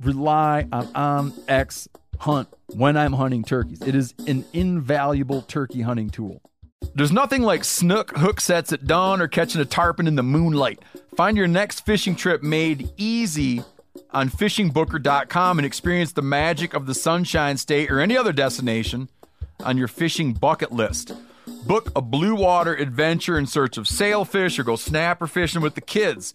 rely on um, OnX Hunt when I'm hunting turkeys. It is an invaluable turkey hunting tool. There's nothing like snook hook sets at dawn or catching a tarpon in the moonlight. Find your next fishing trip made easy on fishingbooker.com and experience the magic of the Sunshine State or any other destination on your fishing bucket list. Book a blue water adventure in search of sailfish or go snapper fishing with the kids.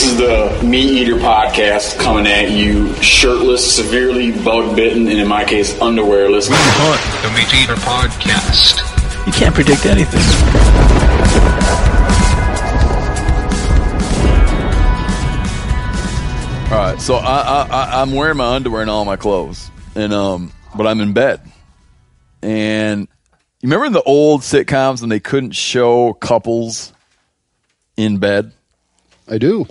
This is the Meat Eater podcast coming at you shirtless, severely bug bitten, and in my case, underwearless. We hunt the Meat Eater podcast. You can't predict anything. All right, so I, I, I I'm wearing my underwear and all my clothes, and um, but I'm in bed. And you remember in the old sitcoms when they couldn't show couples in bed? I do.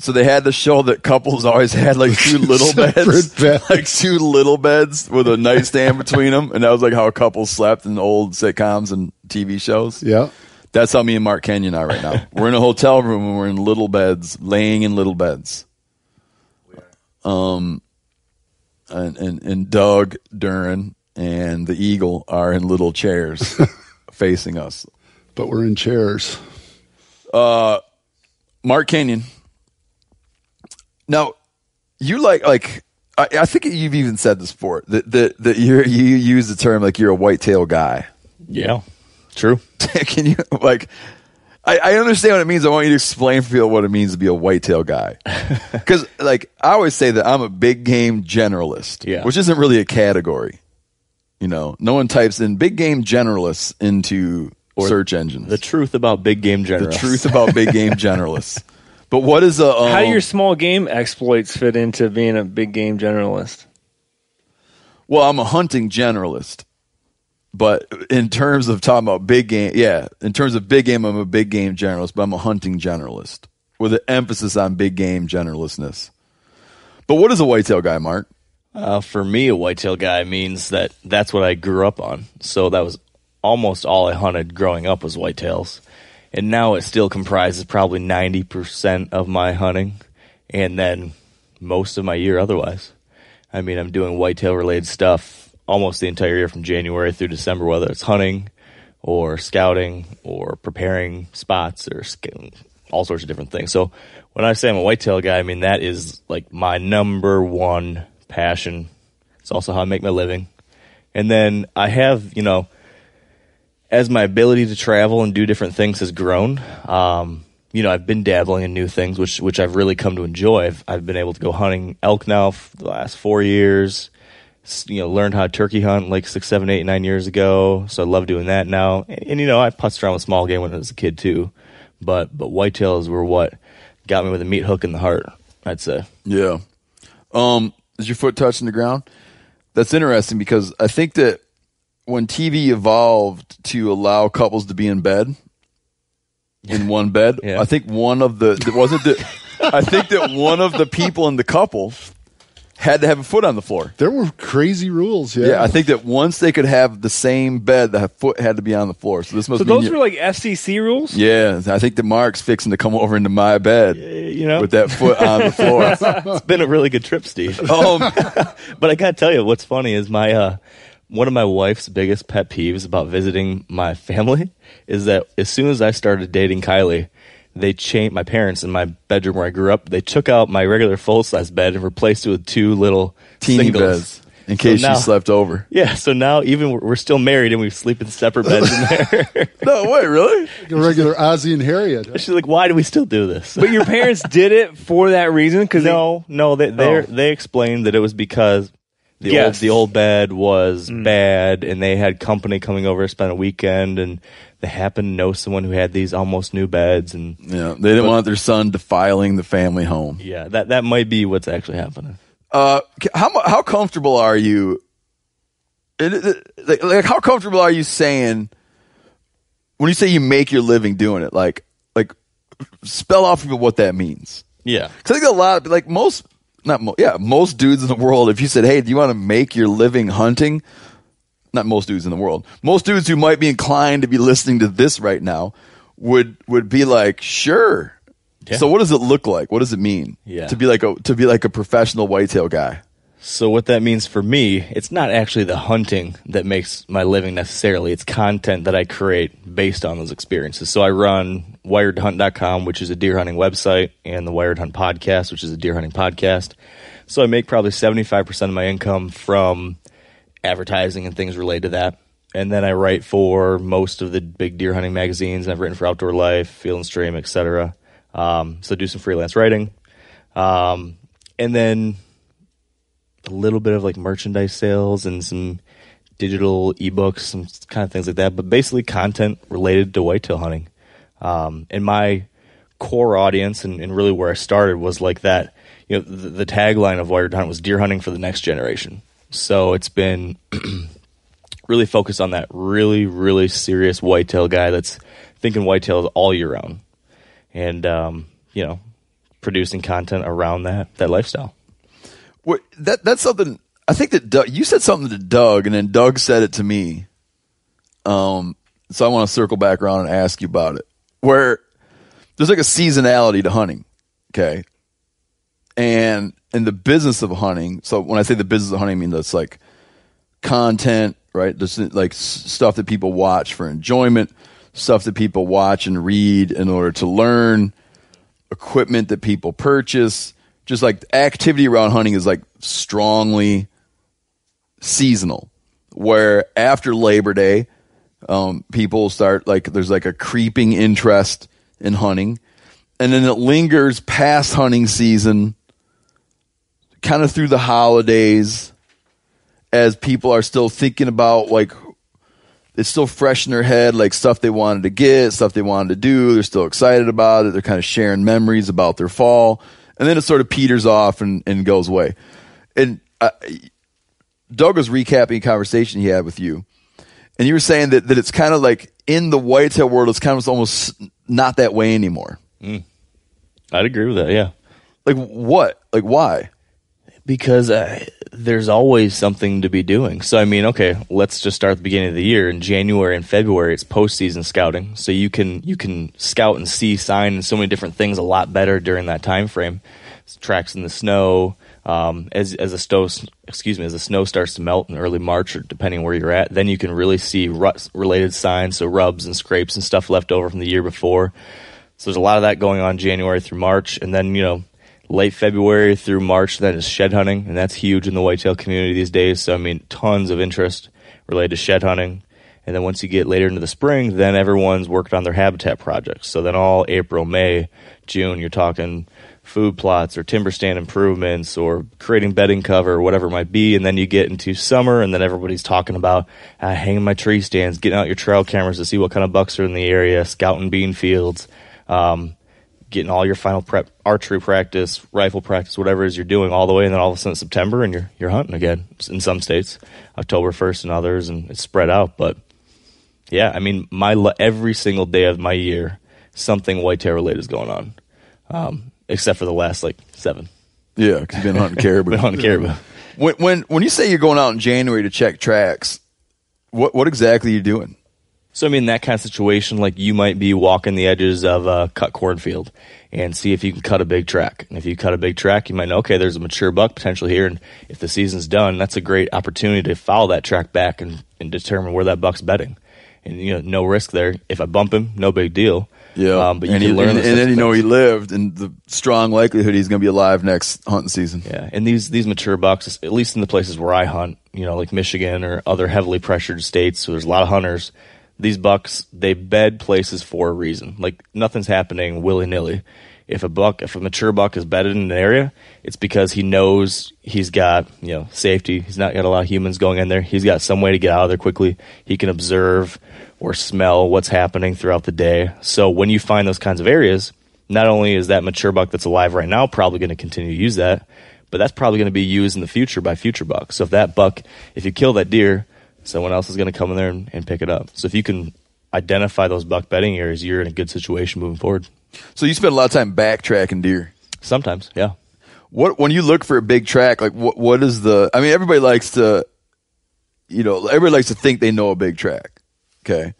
So they had the show that couples always had like two little beds, beds. like two little beds with a nightstand between them, and that was like how couples slept in old sitcoms and TV shows. Yeah. That's how me and Mark Kenyon are right now. We're in a hotel room and we're in little beds, laying in little beds. Um, and and, and Doug Duren and the Eagle are in little chairs facing us. But we're in chairs. Uh, Mark Kenyon. Now, you like like I, I think you've even said this before that that that you you use the term like you're a whitetail guy. Yeah, true. Can you like? I, I understand what it means. I want you to explain for people what it means to be a whitetail guy. Because like I always say that I'm a big game generalist, Yeah. which isn't really a category. You know, no one types in big game generalists into search engines. The truth about big game generalists. the truth about big game generalists. But what is a um, How do your small game exploits fit into being a big game generalist? Well, I'm a hunting generalist. But in terms of talking about big game, yeah, in terms of big game, I'm a big game generalist, but I'm a hunting generalist with an emphasis on big game generalistness. But what is a whitetail guy, Mark? Uh, for me, a whitetail guy means that that's what I grew up on. So that was almost all I hunted growing up was whitetails. And now it still comprises probably 90% of my hunting and then most of my year otherwise. I mean, I'm doing whitetail related stuff almost the entire year from January through December, whether it's hunting or scouting or preparing spots or all sorts of different things. So when I say I'm a whitetail guy, I mean that is like my number one passion. It's also how I make my living. And then I have, you know, as my ability to travel and do different things has grown, um, you know, I've been dabbling in new things, which which I've really come to enjoy. I've, I've been able to go hunting elk now for the last four years. You know, learned how to turkey hunt like six, seven, eight, nine years ago. So I love doing that now. And, and you know, I putzed around with small game when I was a kid too. But but whitetails were what got me with a meat hook in the heart. I'd say. Yeah. Um, is your foot touching the ground? That's interesting because I think that when TV evolved to allow couples to be in bed, in one bed, Yeah. I think one of the wasn't the I think that one of the people in the couple had to have a foot on the floor. There were crazy rules. Yeah. Yeah, I think that once they could have the same bed, the foot had to be on the floor. So this must So mean those you- were like FCC rules. Yeah, I think that Mark's fixing to come over into my bed you know, with that foot on the floor. it's been a really good trip, Steve. um, but I gotta tell you, what's funny is my uh, one of my wife's biggest pet peeves about visiting my family is that as soon as I started dating Kylie, they changed my parents in my bedroom where I grew up. They took out my regular full size bed and replaced it with two little teeny singles. beds in case now- she slept over. Yeah, so now even we're, we're still married and we sleep in separate beds in there. No way, really? a regular Ozzie and Harriet. She's like, "Why do we still do this?" But your parents did it for that reason because no, no, they they Oh. they explained that it was because the Yes. old the old bed was Mm. bad, and they had company coming over to spend a weekend, and they happened to know someone who had these almost new beds, and Yeah, they didn't want their son defiling the family home. yeah, that that might be what's actually happening. Uh, how how comfortable are you? it- it- like, like, how comfortable are you saying when you say you make your living doing it? Like, like spell off for me what that means. Yeah, Because I think a lot, like most, not mo- yeah, most dudes in the world. If you said, "Hey, do you want to make your living hunting?" Not most dudes in the world. Most dudes who might be inclined to be listening to this right now would would be like, "Sure." Yeah. So, what does it look like? What does it mean Yeah. to be like a to be like a professional whitetail guy? So what that means for me, it's not actually the hunting that makes my living necessarily. It's content that I create based on those experiences. So I run wiredhunt.com, which is a deer hunting website, and the Wired Hunt podcast, which is a deer hunting podcast. So I make probably 75% of my income from advertising and things related to that. And then I write for most of the big deer hunting magazines. I've written for Outdoor Life, Field and Stream, etc. Um, so do some freelance writing. Um, and then a little bit of like merchandise sales and some digital ebooks, some kind of things like that. But basically, content related to whitetail hunting. Um, and my core audience, and, and really where I started, was like that. You know, the, the tagline of Wired Hunt was "Deer hunting for the next generation." So it's been really focused on that really, really serious whitetail guy that's thinking whitetails all year round, and um, you know, producing content around that that lifestyle. That that's something I think that Doug, you said something to Doug, and then Doug said it to me. Um, so I want to circle back around and ask you about it. Where there's like a seasonality to hunting, okay, and in the business of hunting. So when I say the business of hunting, I mean that's like content, right? There's like stuff that people watch for enjoyment, stuff that people watch and read in order to learn, equipment that people purchase. Just like activity around hunting is like strongly seasonal. Where after Labor Day, um, people start like there's like a creeping interest in hunting, and then it lingers past hunting season, kind of through the holidays, as people are still thinking about like it's still fresh in their head, like stuff they wanted to get, stuff they wanted to do. They're still excited about it. They're kind of sharing memories about their fall, and then it sort of peters off and, and goes away. And uh, Doug was recapping a conversation he had with you, and you were saying that, that it's kind of like in the whitetail world, it's kind of almost not that way anymore. I'd agree with that. Yeah. Like what? Like why? because uh, there's always something to be doing. So I mean, okay, let's just start at the beginning of the year. In January and February, it's postseason scouting, so you can you can scout and see sign and so many different things a lot better during that time frame. Tracks in the snow. Um, as as the snow, excuse me, as the snow starts to melt in early March, or depending where you're at, then you can really see rut related signs, so rubs and scrapes and stuff left over from the year before. So there's a lot of that going on January through March, and then you know late February through March, then is shed hunting, and that's huge in the whitetail community these days. So I mean, tons of interest related to shed hunting. And then once you get later into the spring, then everyone's working on their habitat projects. So then all April, May, June, you're talking food plots or timber stand improvements or creating bedding cover or whatever it might be. And then you get into summer, and then everybody's talking about uh, hanging my tree stands, getting out your trail cameras to see what kind of bucks are in the area, scouting bean fields. Um, getting all your final prep, archery practice, rifle practice, whatever it is you're doing, all the way, and then all of a sudden September, and you're you're hunting again. In some states, October first, and others, and it's spread out. But yeah, I mean, my every single day of my year, something whitetail related is going on, um, except for the last like seven. Yeah, because you've been hunting caribou. Been hunting caribou. When, when when you say you're going out in January to check tracks, what what exactly are you doing? So I mean, that kind of situation, like you might be walking the edges of a cut cornfield and see if you can cut a big track. And if you cut a big track, you might know, okay, there's a mature buck potential here. And if the season's done, that's a great opportunity to follow that track back and, and determine where that buck's bedding. And you know, no risk there. If I bump him, no big deal. Um, but you and, can he- learn. and, and then you know he lived, and the strong likelihood he's going to be alive next hunting season. Yeah, and these these mature bucks, at least in the places where I hunt, you know, like Michigan or other heavily pressured states, so there's a lot of hunters. These bucks, they bed places for a reason. Like nothing's happening willy nilly. If a buck, if a mature buck is bedded in an area, it's because he knows he's got you know safety. He's not got a lot of humans going in there. He's got some way to get out of there quickly. He can observe or smell what's happening throughout the day. So when you find those kinds of areas, not only is that mature buck that's alive right now probably going to continue to use that, but that's probably going to be used in the future by future bucks. So if that buck, if you kill that deer, someone else is going to come in there and, and pick it up. So if you can identify those buck bedding areas, you're in a good situation moving forward. So you spend a lot of time backtracking deer. Sometimes, yeah. What when you look for a big track, like what what is the? I mean, everybody likes to, you know, everybody likes to think they know a big track. Okay,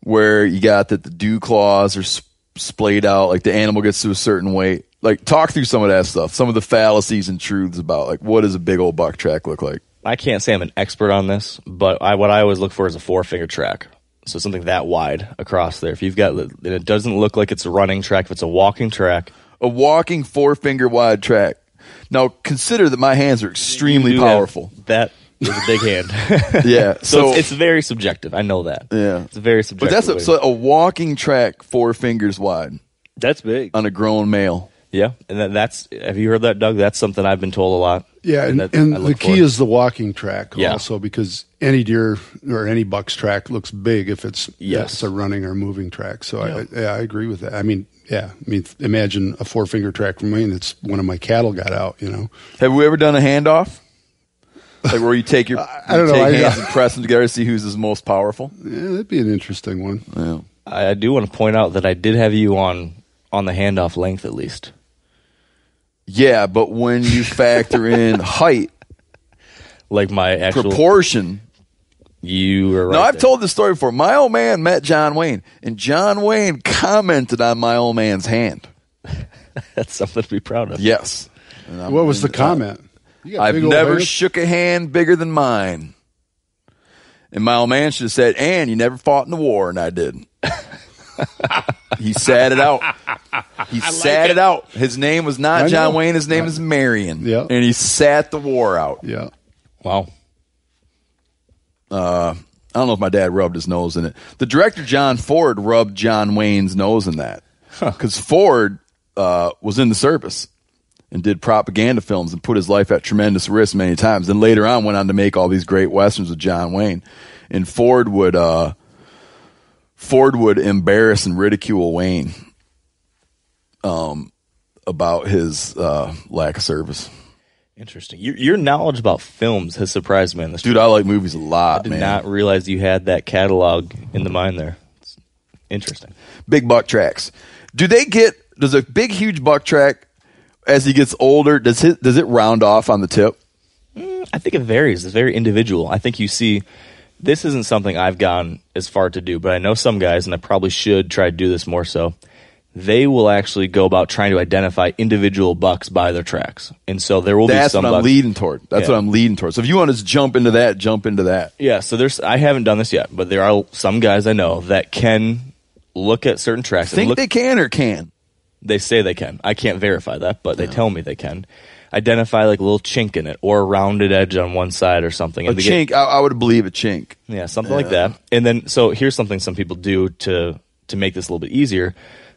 where you got that the dew claws are sp- splayed out, like the animal gets to a certain weight. Like talk through some of that stuff, some of the fallacies and truths about like what does a big old buck track look like? I can't say I'm an expert on this, but I, what I always look for is a four finger track. So something that wide across there. If you've got, and it doesn't look like it's a running track. If it's a walking track, A walking four finger wide track. Now consider that my hands are extremely you do have- powerful. that is a big hand. Yeah, so so it's, it's very subjective. I know that. Yeah. it's a very subjective. but that's a, so a walking track four fingers wide That's big. on a grown male. yeah, and that, that's. Have you heard that, Doug? That's something I've been told a lot. Yeah, and, that and the key for. is the walking track Yeah. also because any deer or any buck's track looks big if it's Yes. it's a running or moving track. So I, yeah, I agree with that. I mean, yeah, I mean, imagine a four finger track for me, and it's one of my cattle got out. You know, Have we ever done a handoff? Like where you take your I don't you know, take I- hands and press them together to see who's the most powerful. yeah, that'd be an interesting one. Yeah. I, I do want to point out that I did have you on on the handoff length at least. Yeah, but when you factor in height, Like my actual proportion. you were right. now I've there. told this story before. My old man met John Wayne, and John Wayne commented on my old man's hand. that's something to be proud of. Yes. What was the comment? I've never hands? shook a hand bigger than mine. And my old man should have said, and you never fought in the war, and I did. he sat it out. He sat it. out. His name was not John. Wayne, his name is Marion. Yeah. And he sat the war out. yeah. Wow. I don't know if my dad rubbed his nose in it. The director John Ford rubbed John Wayne's nose in that because Ford uh, was in the service and did propaganda films and put his life at tremendous risk many times. Then later on, went on to make all these great westerns with John Wayne. And Ford would uh, Ford would embarrass and ridicule Wayne um, about his uh, lack of service. Interesting. Your, your knowledge about films has surprised me on this. Dude, I like movies a lot, I did man. not realize you had that catalog in the mind there. It's interesting. big buck tracks. Do they get does a big huge buck track as he gets older does it does it round off on the tip? Mm, I think it varies. It's very individual. I think you see this isn't something I've gone as far to do, but I know some guys, and I probably should try to do this more so. They will actually go about trying to identify individual bucks by their tracks, and so there will That's be some what I'm bucks. leading toward. That's Yeah. what I'm leading toward. So if you want to jump into that, jump into that. Yeah, so there's I haven't done this yet, but there are some guys I know that can look at certain tracks. Think look, they can or can. They say they can. I can't verify that, but they tell me they can identify like a little chink in it or a rounded edge on one side or something. A they get- chink, I, I would believe a chink. Yeah, something like that. And then so here's something some people do to to make this a little bit easier,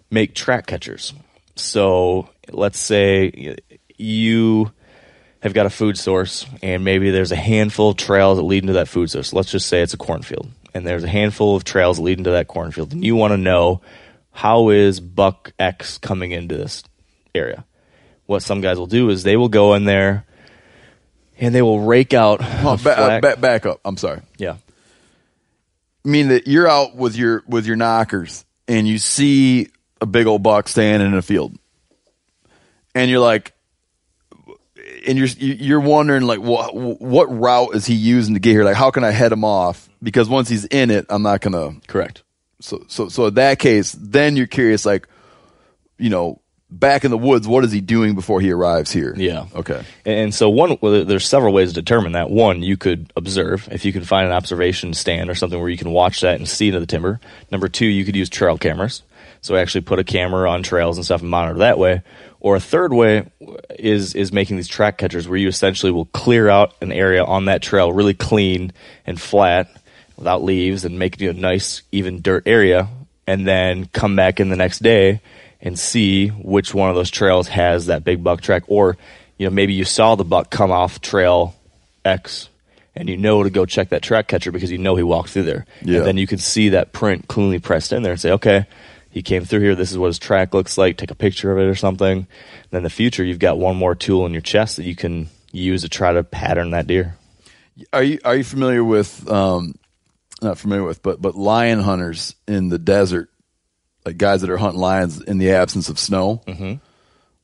make track catchers. So let's say you have got a food source and maybe there's a handful of trails that lead into that food source. Let's just say it's a cornfield and there's a handful of trails leading to that cornfield and you want to know how is buck X coming into this area. What some guys will do is they will go in there and they will rake out Oh, ba- uh, ba- back up. I'm sorry. yeah. I mean that you're out with your with your knockers and you see a big old buck standing in a field, and you're like, and you're you- you're wondering like what what route is he using to get here? Like how can I head him off? Because once he's in it, I'm not gonna. Correct. So so so in that case, then you're curious like, you know, back in the woods, what is he doing before he arrives here? Yeah. Okay. And so one, well, there's several ways to determine that. One, you could observe if you can find an observation stand or something where you can watch that and see into the timber. Number two, you could use trail cameras. So actually put a camera on trails and stuff and monitor that way. Or a third way is is making these track catchers where you essentially will clear out an area on that trail really clean and flat without leaves and make it a nice even dirt area and then come back in the next day and see which one of those trails has that big buck track or you know maybe you saw the buck come off trail X and you know to go check that track catcher because you know he walked through there. Yeah. And then you can see that print cleanly pressed in there and say, okay, he came through here. This is what his track looks like. Take a picture of it or something. then in the future, you've got one more tool in your chest that you can use to try to pattern that deer. Are you are you familiar with um not familiar with but but lion hunters in the desert like guys that are hunting lions in the absence of snow Mm-hmm.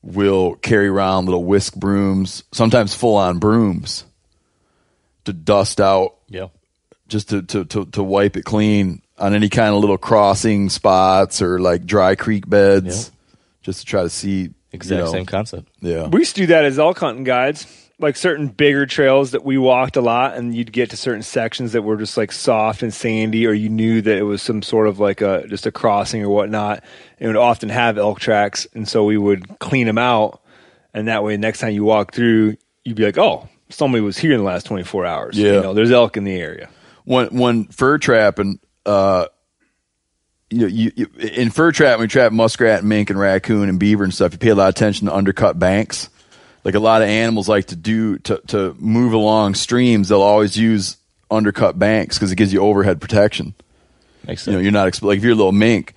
will carry around little whisk brooms sometimes full on brooms to dust out Yeah. just to, to, to, to wipe it clean on any kind of little crossing spots or like dry creek beds just to try to see Exact you know, same concept. yeah We used to do that as elk hunting guides, like certain bigger trails that we walked a lot, and you'd get to certain sections that were just like soft and sandy, or you knew that it was some sort of like a just a crossing or whatnot. It would often have elk tracks, and so we would clean them out, and that way, next time you walk through, you'd be like, "Oh, somebody was here in the last twenty four hours." Yeah. you know, there's elk in the area. one when fur trapping, uh, you know, you, you in fur trap we trap muskrat, mink, and raccoon and beaver and stuff, you pay a lot of attention to undercut banks. Like a lot of animals like to do to to move along streams, they'll always use undercut banks because it gives you overhead protection. Makes You know, you're not exp- like if you're a little mink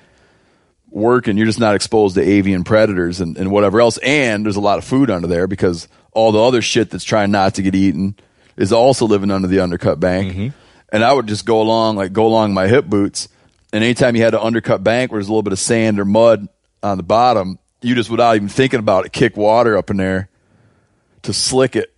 working, you're just not exposed to avian predators and, and whatever else. And there's a lot of food under there because all the other shit that's trying not to get eaten is also living under the undercut bank. Mm-hmm. And I would just go along, like go along my hip boots. And anytime you had an undercut bank where there's a little bit of sand or mud on the bottom, you just without even thinking about it, kick water up in there to slick it.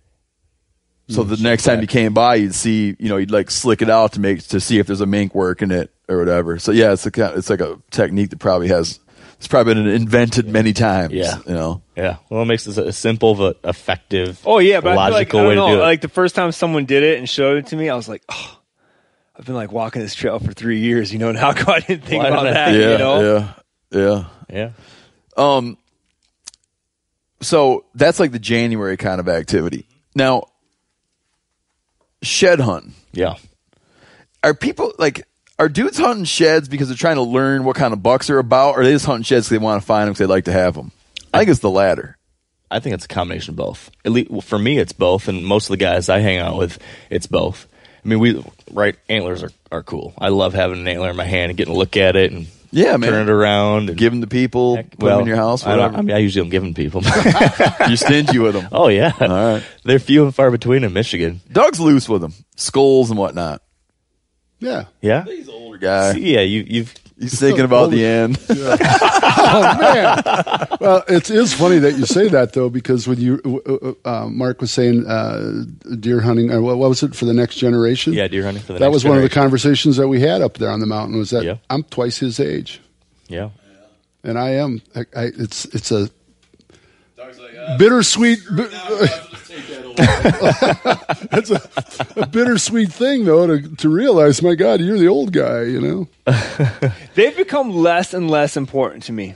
So the next time you came by, you'd see, you know, you'd like slick it out to make to see if there's a mink working it or whatever. So yeah, it's a kind it's like a technique that probably has it's probably been invented many times. Yeah. you know. Yeah. Well, it makes it a simple but effective. Oh yeah, but I feel like, I way don't to know, do it. like the first time someone did it and showed it to me, I was like, "Oh, I've been like walking this trail for three years, you know, and how come I didn't think Why about didn't I that?" think- Yeah, you know, yeah, yeah. yeah. Um, so that's like the January kind of activity. Now, shed hunting. Yeah. Are people like are dudes hunting sheds because they're trying to learn what kind of bucks are about, or are they just hunting sheds because they want to find them because they like to have them? I think it's the latter. I think it's a combination of both. At least well, for me, it's both, and most of the guys I hang out with, it's both. I mean, we right antlers are, are cool. I love having an antler in my hand and getting to look at it and Yeah, man. turn it around and Give them to people, Heck, put them in your house. I, I mean, I usually don't give them to people. You're stingy with them. oh yeah, All right. they're few and far between in Michigan. Doug's loose with them, skulls and whatnot. Yeah. Yeah, He's an older guy. yeah. You you've He's thinking about the end. Oh man. well, it is funny that you say that though, because when you uh, uh, Mark was saying uh, deer hunting, or what what was it for the next generation? yeah deer hunting for the next that next was one of the conversations that we had up there on the mountain. Was that Yeah. I'm twice his age, yeah. and I am. I, I, it's it's a bittersweet. bi- it's a, a bittersweet thing though to to realize. My God, you're the old guy. You know. they've become less and less important to me.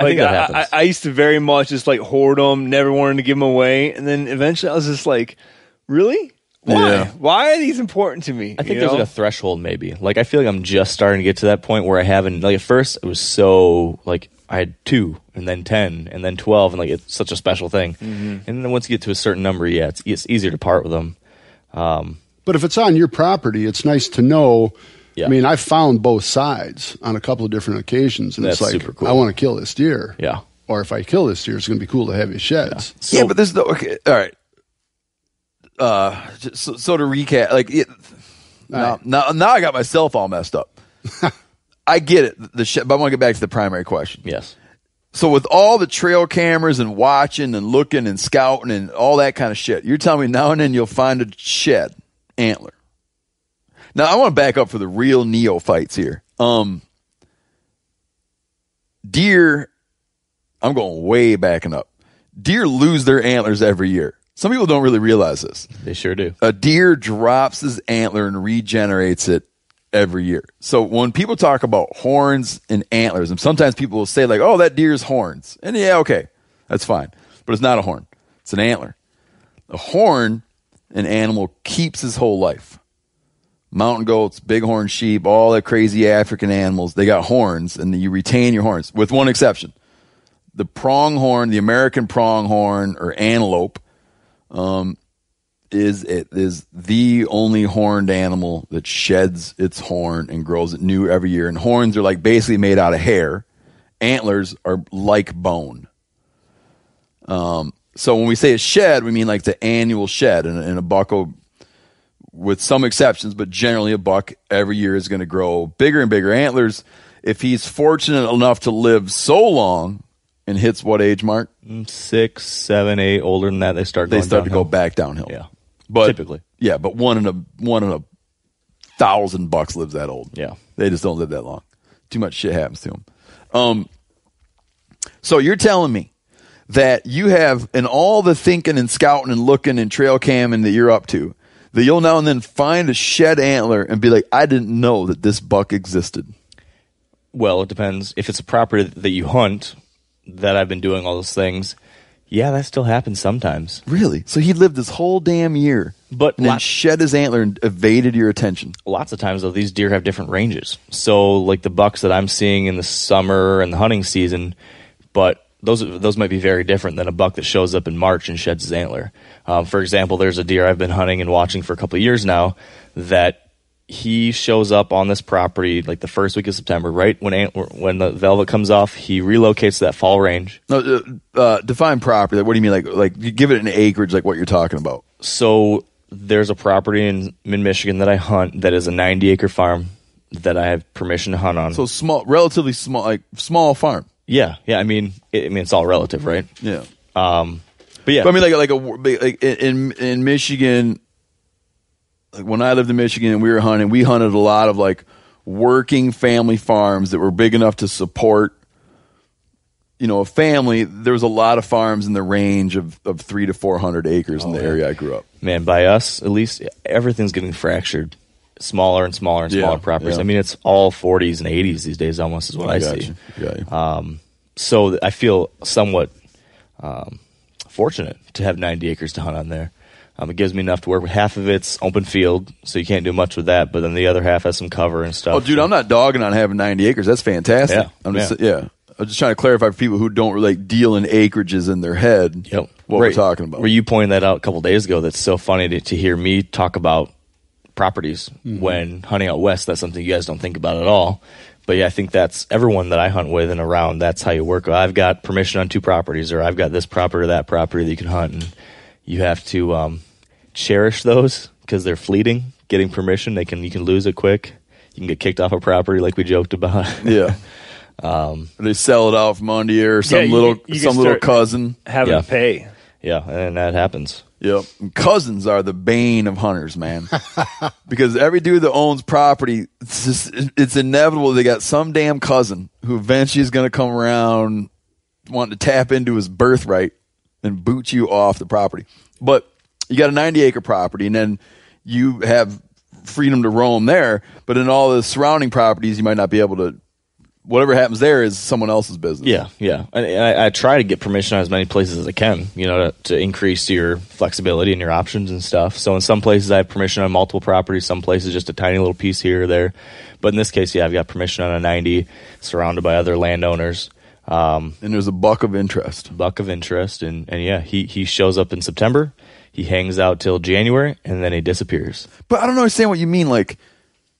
I Like think that I, happens. I, I used to very much just like hoard them, never wanted to give them away, and then eventually I was just like, "Really? Why? Yeah. Why are these important to me?" I think you there's know? like a threshold, maybe. Like I feel like I'm just starting to get to that point where I haven't. Like at first, it was so like I had two, and then ten, and then twelve, and like it's such a special thing. Mm-hmm. And then once you get to a certain number, yeah, it's it's easier to part with them. But if it's on your property, it's nice to know. Yeah. I mean, I found both sides on a couple of different occasions, and That's it's like cool. I want to kill this deer. Yeah. Or if I kill this deer, it's going to be cool to have his sheds. So, yeah, but there's no okay. All right. Uh, just, so, so to recap, like it, now, now, now I got myself all messed up. I get it, the sh- but I want to get back to the primary question. yes, So with all the trail cameras and watching and looking and scouting and all that kind of shit, you're telling me now and then you'll find a shed antler. Now I want to back up for the real neophytes here. Um, deer, I'm going way backing up. Deer lose their antlers every year. Some people don't really realize this. They sure do. A deer drops his antler and regenerates it every year. So when people talk about horns and antlers, and sometimes people will say like, "Oh, that deer's horns," and yeah, okay, that's fine, but it's not a horn; it's an antler. A horn, an animal keeps his whole life. Mountain goats, bighorn sheep, all the crazy African animals, they got horns, and you retain your horns, with one exception: the pronghorn, the American pronghorn or antelope. Um, is it is the only horned animal that sheds its horn and grows it new every year. And horns are like basically made out of hair. Antlers are like bone. Um, so when we say a shed, we mean like the annual shed, and, and a buck will, with some exceptions, but generally a buck every year is going to grow bigger and bigger antlers. If he's fortunate enough to live so long and hits what age mark? Six, seven, eight, older than that, they start. They start to go back downhill. Yeah, but typically. yeah, but one in a one in a thousand bucks lives that old. Yeah. they just don't live that long. Too much shit happens to them. Um, so you're telling me that you have in all the thinking and scouting and looking and trail camming that you're up to, that you'll now and then find a shed antler and be like, I didn't know that this buck existed. Well, it depends. If it's a property that you hunt, that I've been doing all those things, yeah, that still happens sometimes. Really? So he lived this whole damn year, But and then shed his antler and evaded your attention. lots of times though these deer have different ranges so like the bucks that i'm seeing in the summer and the hunting season but those those might be very different than a buck that shows up in march and sheds his antler um, for example there's a deer i've been hunting and watching for a couple of years now that he shows up on this property like the first week of september right when when the velvet comes off he relocates to that fall range No, uh, uh, define property. What do you mean? Like, like you give it an acreage, like what you're talking about. so there's a property in mid Michigan that i hunt that is a 90 acre farm that i have permission to hunt on So small, relatively small, like small farm. Yeah, yeah. I mean, it, I mean, it's all relative, right? Yeah. Um, but yeah, But I mean, like, like a like in in Michigan, like when I lived in Michigan and we were hunting, we hunted a lot of like working family farms that were big enough to support, you know, a family. There was a lot of farms in the range of of three to four hundred acres in the area I grew up. man, by us, at least everything's getting fractured, smaller and smaller and Yeah, smaller properties. yeah. I mean, it's all 40s and 80s these days, almost is what I, got see. Um, so I feel somewhat um, fortunate to have 90 acres to hunt on there. Um, it gives me enough to work with. Half of it's open field, so you can't do much with that. But then the other half has some cover and stuff. Oh, dude, I'm not dogging on having 90 acres. That's fantastic. Yeah, I'm just, yeah. yeah. I'm just trying to clarify for people who don't really like deal in acreages in their head. Yep. What Right. we're talking about. Where you pointed that out a couple days ago. That's so funny to, to hear me talk about properties Mm-hmm. when hunting out west. That's something you guys don't think about at all. But yeah, I think that's everyone that I hunt with and around. That's how you work. I've got permission on two properties, or I've got this property or that property that you can hunt, and you have to um, cherish those because they're fleeting. Getting permission, they can you can lose it quick. You can get kicked off a property, like we joked about. yeah. Um, they sell it out from under you or some Yeah, you- little you can some little cousin. Having Yeah. to pay. yeah, and that happens. Yep. And cousins are the bane of hunters, man. because every dude that owns property, it's, just, it's inevitable they got some damn cousin who eventually is going to come around wanting to tap into his birthright and boot you off the property. But you got a 90 acre property and then you have freedom to roam there. But in all the surrounding properties, you might not be able to. Whatever happens there is someone else's business. Yeah, yeah. And I, I try to get permission on as many places as I can, you know, to, to increase your flexibility and your options and stuff. So in some places I have permission on multiple properties, some places just a tiny little piece here or there. But in this case, yeah, I've got permission on a 90, surrounded by other landowners. Um, And there's a buck of interest. buck of interest, and, and yeah, he, he shows up in September. He hangs out till January, and then he disappears. But I don't understand what you mean. Like,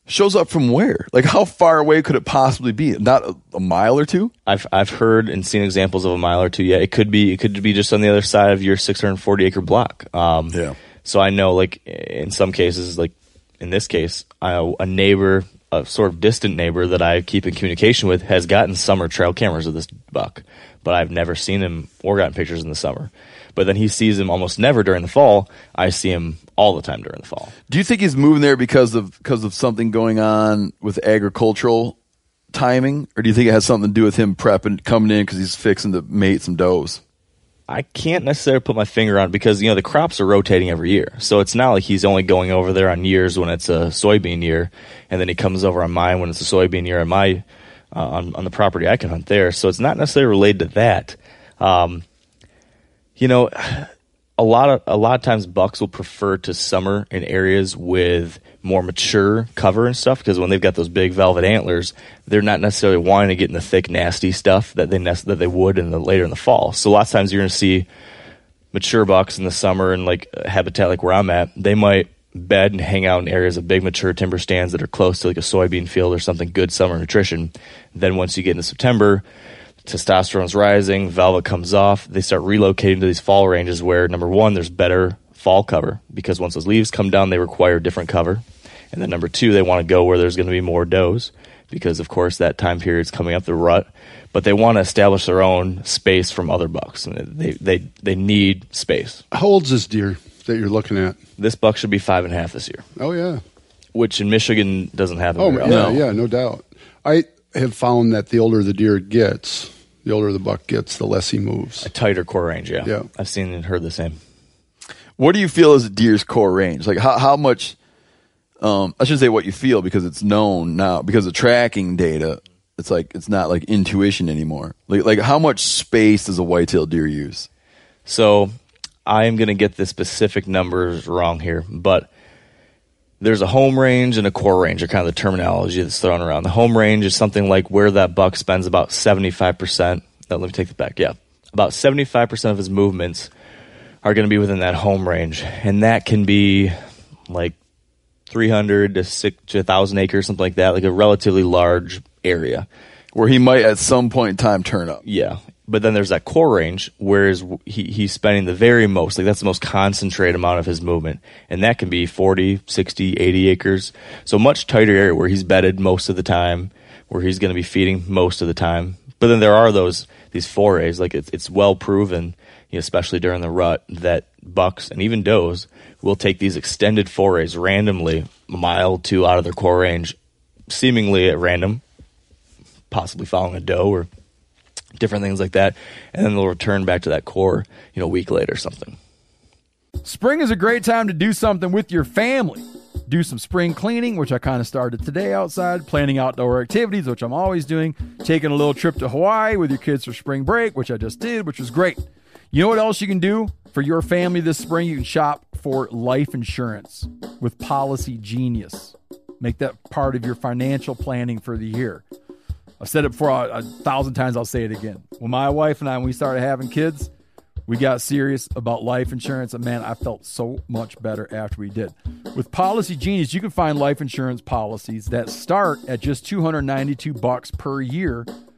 shows up from where? Like, how far away could it possibly be? Not a, a mile or two? I've I've heard and seen examples of a mile or two. Yeah, it could be it could be just on the other side of your 640 acre block. Um, Yeah. So I know, like in some cases, like in this case, I, a neighbor, a sort of distant neighbor that I keep in communication with, has gotten summer trail cameras of this buck, but I've never seen him or gotten pictures in the summer. But then he sees him almost never during the fall. I see him all the time during the fall. Do you think he's moving there because of because of something going on with agricultural timing, or do you think it has something to do with him prepping coming in because he's fixing to mate some does? I can't necessarily put my finger on because you know the crops are rotating every year, so it's not like he's only going over there on years when it's a soybean year, and then he comes over on mine when it's a soybean year on my uh, on on the property I can hunt there. So it's not necessarily related to that. Um, you know, a lot of a lot of times bucks will prefer to summer in areas with more mature cover and stuff because when they've got those big velvet antlers, they're not necessarily wanting to get in the thick, nasty stuff that they nest, that they would in the later in the fall. So lots of times you're going to see mature bucks in the summer and like habitat like where I'm at, they might bed and hang out in areas of big mature timber stands that are close to like a soybean field or something good summer nutrition. Then once you get into September, testosterone's rising, velvet comes off, they start relocating to these fall ranges where number one, there's better fall cover because once those leaves come down, they require different cover. And then number two, they want to go where there's going to be more does because, of course, that time period is coming up the rut. But they want to establish their own space from other bucks. And they, they, they need space. How old's this deer that you're looking at? This buck should be five and a half this year, Oh yeah. which in Michigan doesn't happen. Oh yeah, often. yeah, no doubt. I have found that the older the deer gets, the older the buck gets, the less he moves. A tighter core range, yeah. Yeah. I've seen and heard the same. What do you feel is a deer's core range? Like how how much? Um, I should say what you feel because it's known now because of tracking data. It's like it's not like intuition anymore. Like like how much space does a whitetail deer use? So I am going to get the specific numbers wrong here, but there's a home range and a core range are kind of the terminology that's thrown around. The home range is something like where that buck spends about 75%. No, let me take that back. Yeah. About 75% of his movements are going to be within that home range. And that can be like 300 to, six, to 1,000 acres, something like that, like a relatively large area. Where he might at some point in time turn up. Yeah. But then there's that core range, whereas he, he's spending the very most, like that's the most concentrated amount of his movement. And that can be 40, 60, 80 acres. So much tighter area where he's bedded most of the time, where he's going to be feeding most of the time. But then there are those, these forays, like it's, it's well proven, especially during the rut, that bucks and even does will take these extended forays randomly, a mile two out of their core range, seemingly at random, possibly following a doe or different things like that, and then they'll return back to that core, you know, a week later or something. Spring is a great time to do something with your family. Do some spring cleaning, which I kind of started today outside, planning outdoor activities, which I'm always doing, taking a little trip to Hawaii with your kids for spring break, which I just did, which was great. You know what else you can do for your family this spring? You can shop for life insurance with Policy Genius. Make that part of your financial planning for the year. I've said it before a, a thousand times, I'll say it again. When my wife and I, when we started having kids, we got serious about life insurance, and man, I felt so much better after we did. With Policy Genius, you can find life insurance policies that start at just 292 bucks per year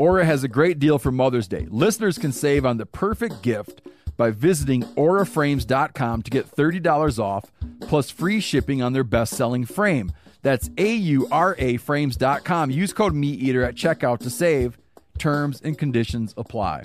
Aura has a great deal for Mother's Day. Listeners can save on the perfect gift by visiting auraframes.com to get $30 off plus free shipping on their best-selling frame. That's A-U-R-A frames.com. Use code MeatEater at checkout to save. Terms and conditions apply.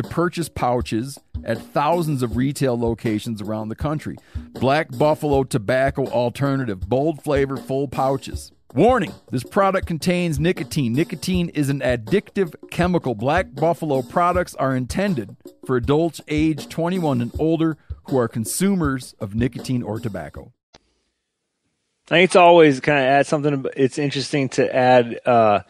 to purchase pouches at thousands of retail locations around the country. Black Buffalo Tobacco Alternative, bold flavor, full pouches. Warning this product contains nicotine. Nicotine is an addictive chemical. Black Buffalo products are intended for adults age 21 and older who are consumers of nicotine or tobacco. I think it's always kind of add something. It's interesting to add, uh,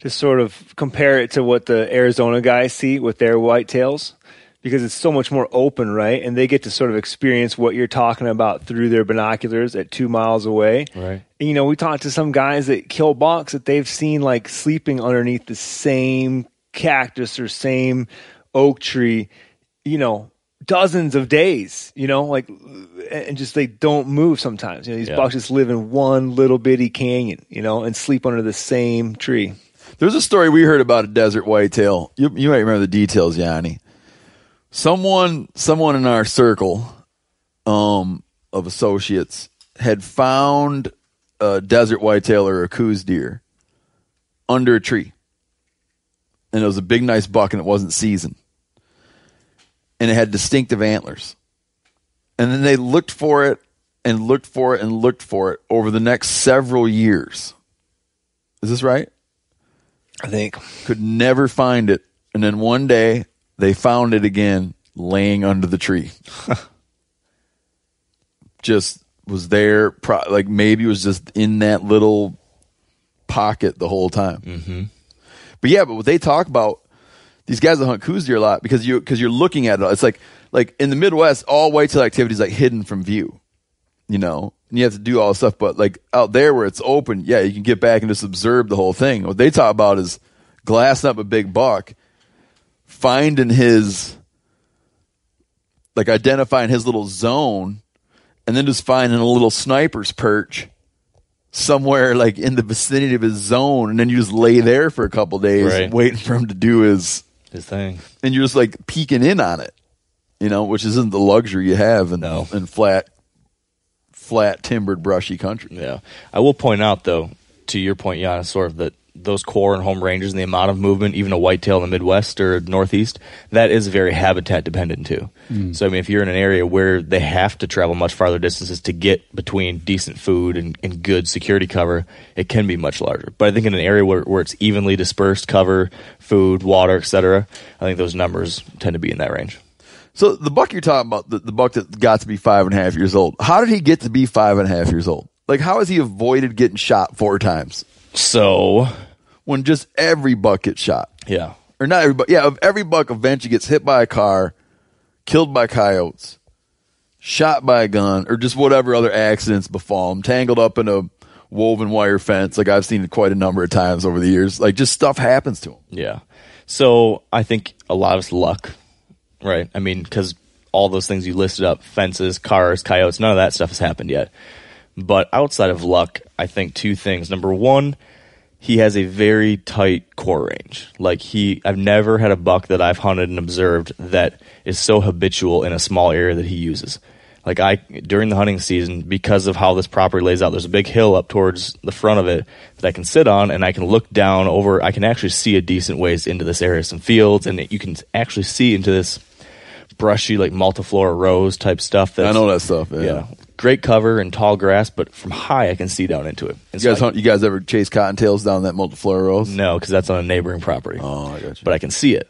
to sort of compare it to what the Arizona guys see with their whitetails because it's so much more open, right? And they get to sort of experience what you're talking about through their binoculars at two miles away. Right. And, you know, we talked to some guys that kill bucks that they've seen like sleeping underneath the same cactus or same oak tree, you know, dozens of days, you know, like, and just they don't move sometimes. You know, these Yeah. bucks just live in one little bitty canyon, you know, and sleep under the same tree. There's a story we heard about a desert whitetail. You, you might remember the details, Yanni. Someone, someone in our circle um, of associates had found a desert whitetail or a Coues deer under a tree, and it was a big, nice buck, and it wasn't seasoned, and it had distinctive antlers. And then they looked for it and looked for it and looked for it over the next several years. Is this right? I think. could never find it. And then one day they found it again laying under the tree. just was there, pro- like maybe it was just in that little pocket the whole time. Mm-hmm. But yeah, but what they talk about, these guys that hunt Coues deer a lot because you because you're looking at it. It's like like in the Midwest, all whitetail activity is like hidden from view you know, and you have to do all this stuff. But like out there where it's open, yeah, you can get back and just observe the whole thing. What they talk about is glassing up a big buck, finding his, like identifying his little zone, and then just finding a little sniper's perch somewhere like in the vicinity of his zone, and then you just lay there for a couple days Right. waiting for him to do his, His thing. and you're just like peeking in on it, you know, which isn't the luxury you have in, No. in flat flat timbered brushy country. Yeah. I will point out, though, to your point, Janis, sort of that those core and home ranges and the amount of movement, even a whitetail in the Midwest or Northeast, that is very habitat dependent too. Mm. So, I mean, if you're in an area where they have to travel much farther distances to get between decent food and, and good security cover, it can be much larger. But I think in an area where, where it's evenly dispersed cover, food, water, etc., I think those numbers tend to be in that range. So the buck you're talking about, the, the buck that got to be five and a half years old, how did he get to be five and a half years old? Like, how has he avoided getting shot four times So, when just every buck gets shot? yeah. Or not every buck. Yeah, if every buck eventually gets hit by a car, killed by coyotes, shot by a gun, or just whatever other accidents befall him, tangled up in a woven wire fence. Like I've seen it quite a number of times over the years. Like just stuff happens to him. Yeah. So I think a lot of it's luck, right? I mean, because all those things you listed up fences, cars, coyotes none of that stuff has happened yet. But outside of luck, I think two things. Number one, he has a very tight core range. Like he, I've never had a buck that I've hunted and observed that is so habitual in a small area that he uses. Like I during the hunting season, because of how this property lays out, there's a big hill up towards the front of it that I can sit on, and I can look down over. I can actually see a decent ways into this area, some fields, and you can actually see into this brushy like multiflora rose type stuff. That's, I know that stuff. Yeah. Yeah, great cover and tall grass, but from high I can see down into it. You guys I- hunt, you guys ever chase cottontails down that multiflora rose? no, because that's on a neighboring property. Oh, I got you. But I can see it.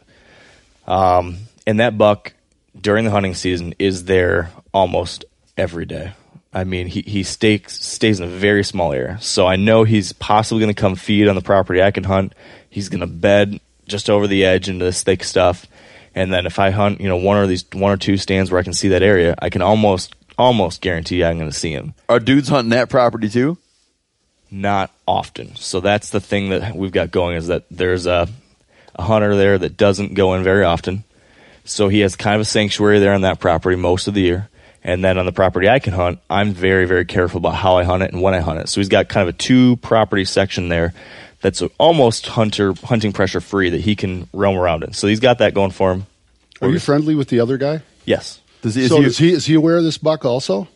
Um, and that buck during the hunting season is there almost every day. I mean, he he stakes, stays in a very small area, so I know he's possibly going to come feed on the property I can hunt. He's going to bed just over the edge into this thick stuff, and then if I hunt, you know, one or these one or two stands where I can see that area, I can almost almost guarantee I'm going to see him. Are dudes hunting that property too? not often. So that's the thing that we've got going is that there's a, a hunter there that doesn't go in very often. So he has kind of a sanctuary there on that property most of the year. And then on the property I can hunt, I'm very, very careful about how I hunt it and when I hunt it. So he's got kind of a two property section there that's almost hunter hunting pressure free that he can roam around in. So he's got that going for him. Are you friendly with the other guy? Yes. Does he, is so he- is he is he aware of this buck also?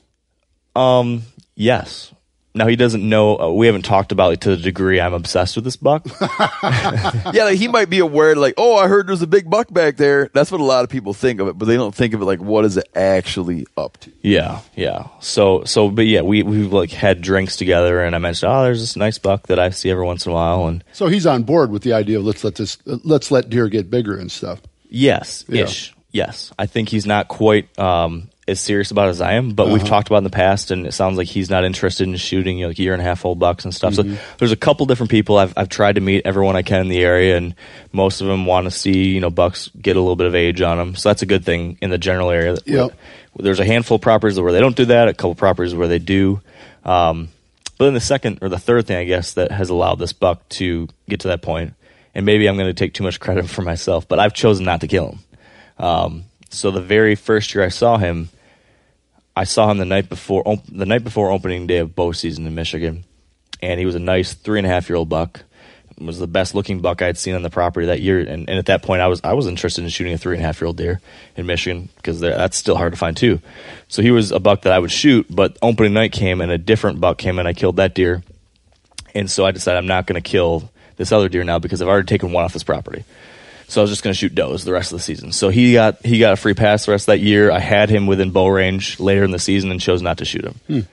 Um, yes. Now he doesn't know. Uh, we haven't talked about it to the degree I'm obsessed with this buck. yeah, like he might be aware, like, oh, I heard there's a big buck back there. That's what a lot of people think of it, but they don't think of it like, what is it actually up to? Yeah, yeah. So, so, but yeah, we we've like had drinks together, and I mentioned, oh, there's this nice buck that I see every once in a while, and So he's on board with the idea of let's let this uh, let's let deer get bigger and stuff. yes, Yeah. ish, yes. I think he's not quite um, as serious about as I am, but we've talked about in the past, and it sounds like he's not interested in shooting you know, like year and a half old bucks and stuff. So there's a couple different people I've I've tried to meet everyone I can in the area, and most of them want to see you know bucks get a little bit of age on them. So that's a good thing in the general area. Yep. There's a handful of properties where they don't do that, a couple properties where they do. Um, but then the second or the third thing, I guess, that has allowed this buck to get to that point, and maybe I'm going to take too much credit for myself, but I've chosen not to kill him. Um, so the very first year I saw him, I saw him the night before op- the night before opening day of bow season in Michigan, and he was a nice three and a half year old buck. It was the best looking buck I had seen on the property that year, and, and at that point, I was I was interested in shooting a three and a half year old deer in Michigan because that's still hard to find too. So he was a buck that I would shoot, but opening night came and a different buck came and I killed that deer, and so I decided I'm not going to kill this other deer now because I've already taken one off this property. So I was just going to shoot does the rest of the season. So he got he got a free pass the rest of that year. I had him within bow range later in the season and chose not to shoot him.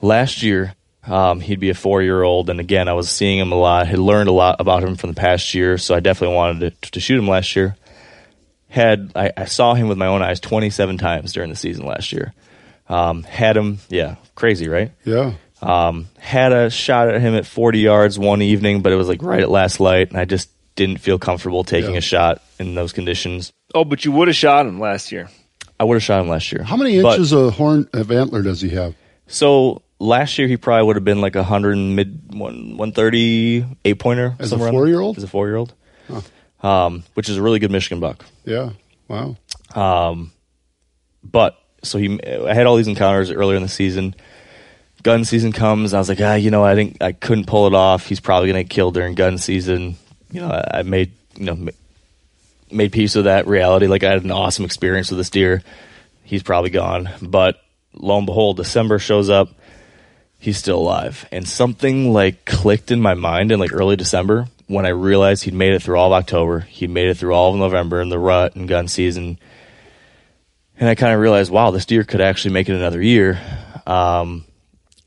Last year, um, he'd be a four year old, and again, I was seeing him a lot. Had learned a lot about him from the past year, so I definitely wanted to, to shoot him last year. Had I, I saw him with my own eyes twenty seven times during the season last year. Um, had him, yeah, crazy, right? Yeah. Um, had a shot at him at 40 yards one evening, but it was like right at last light, and I just didn't feel comfortable taking Yeah. a shot in those conditions. Oh, but you would have shot him last year. I would have shot him last year. How many But- inches of horn of antler does he have? So last year he probably would have been like a hundred and mid one one thirty eight pointer As a somewhere around there. four-year-old? As a four year old, um, which is a really good Michigan buck. Yeah. Wow. Um, But so he, I had all these encounters earlier in the season. Gun season comes. I was like, ah, you know, I didn't, I couldn't pull it off. He's probably gonna get killed during gun season. You know, I, made, you know, ma- made peace with that reality. Like I had an awesome experience with this deer. He's probably gone, but lo and behold, December shows up. He's still alive, and something like clicked in my mind in like early December when I realized he'd made it through all of October. He'd made it through all of November in the rut and gun season and I kind of realized, wow, this deer could actually make it another year. Um,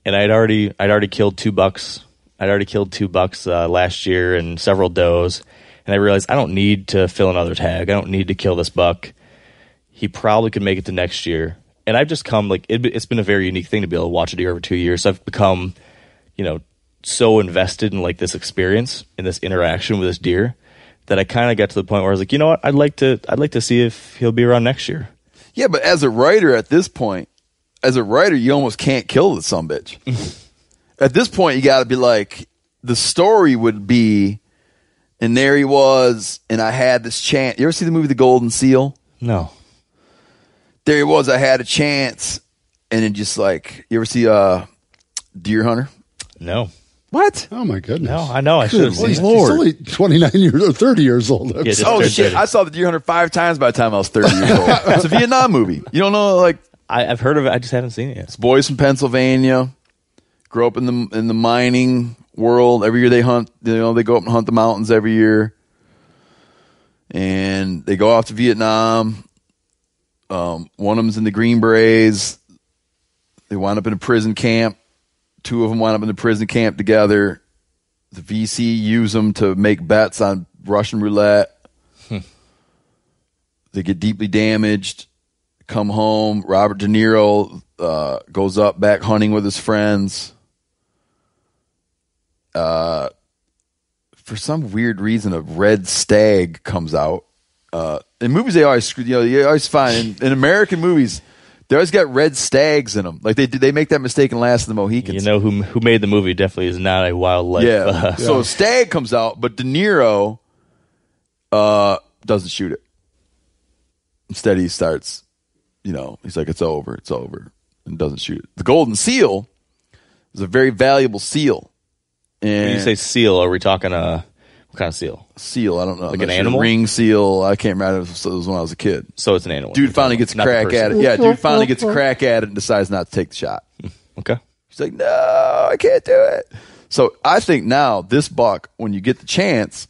and I'd already, I'd already killed two bucks. I'd already killed two bucks uh, last year and several does. And I realized I don't need to fill another tag. I don't need to kill this buck. He probably could make it to next year. And I've just come like it, it's been a very unique thing to be able to watch a deer over two years. So I've become, you know, so invested in like this experience in this interaction with this deer that I kind of got to the point where I was like, you know what, I'd like to, I'd like to see if he'll be around next year. Yeah, but as a writer at this point, as a writer, you almost can't kill the some bitch. at this point, you got to be like, the story would be, and there he was, and I had this chance. You ever see the movie The Golden Seal? No. There he was. I had a chance, and then just like you ever see uh, Deer Hunter? No. What? Oh my goodness. No, I know. I should have Well, he's, seen he's it. only 29 years or 30 years old. just- Oh They're shit! I saw the Deer Hunter five times by the time I was thirty years old. it's a Vietnam movie. You don't know like I, I've heard of it. I just haven't seen it yet. It's boys from Pennsylvania grow up in the in the mining world. Every year they hunt. You know, they go up and hunt the mountains every year, and they go off to Vietnam. Um, one of them's in the Green Berets. They wind up in a prison camp. Two of them wind up in the prison camp together. The VC use them to make bets on Russian roulette. they get deeply damaged come home. Robert De Niro uh, goes up back hunting with his friends. Uh, for some weird reason, a red stag comes out. Uh, in movies, they always screw. You know, you always find in, in American movies, they always got red stags in them. Like they they make that mistake in Last of the Mohicans. You know who who made the movie definitely is not a wildlife. yeah. uh, So a stag comes out, but De Niro uh, doesn't shoot it. Instead, he starts, you know, he's like, it's over, it's over, and doesn't shoot it. The golden seal is a very valuable seal. And when you say seal, are we talking uh what kind of seal? seal, I don't know. Like I'm an not sure. animal? Ring seal. I can't remember. It was, it was when I was a kid. So it's an animal. Dude finally gets a Not the crack at it. Yeah, dude finally gets a crack at it and decides not to take the shot. Okay. He's like, no, I can't do it. So I think now this buck, when you get the chance,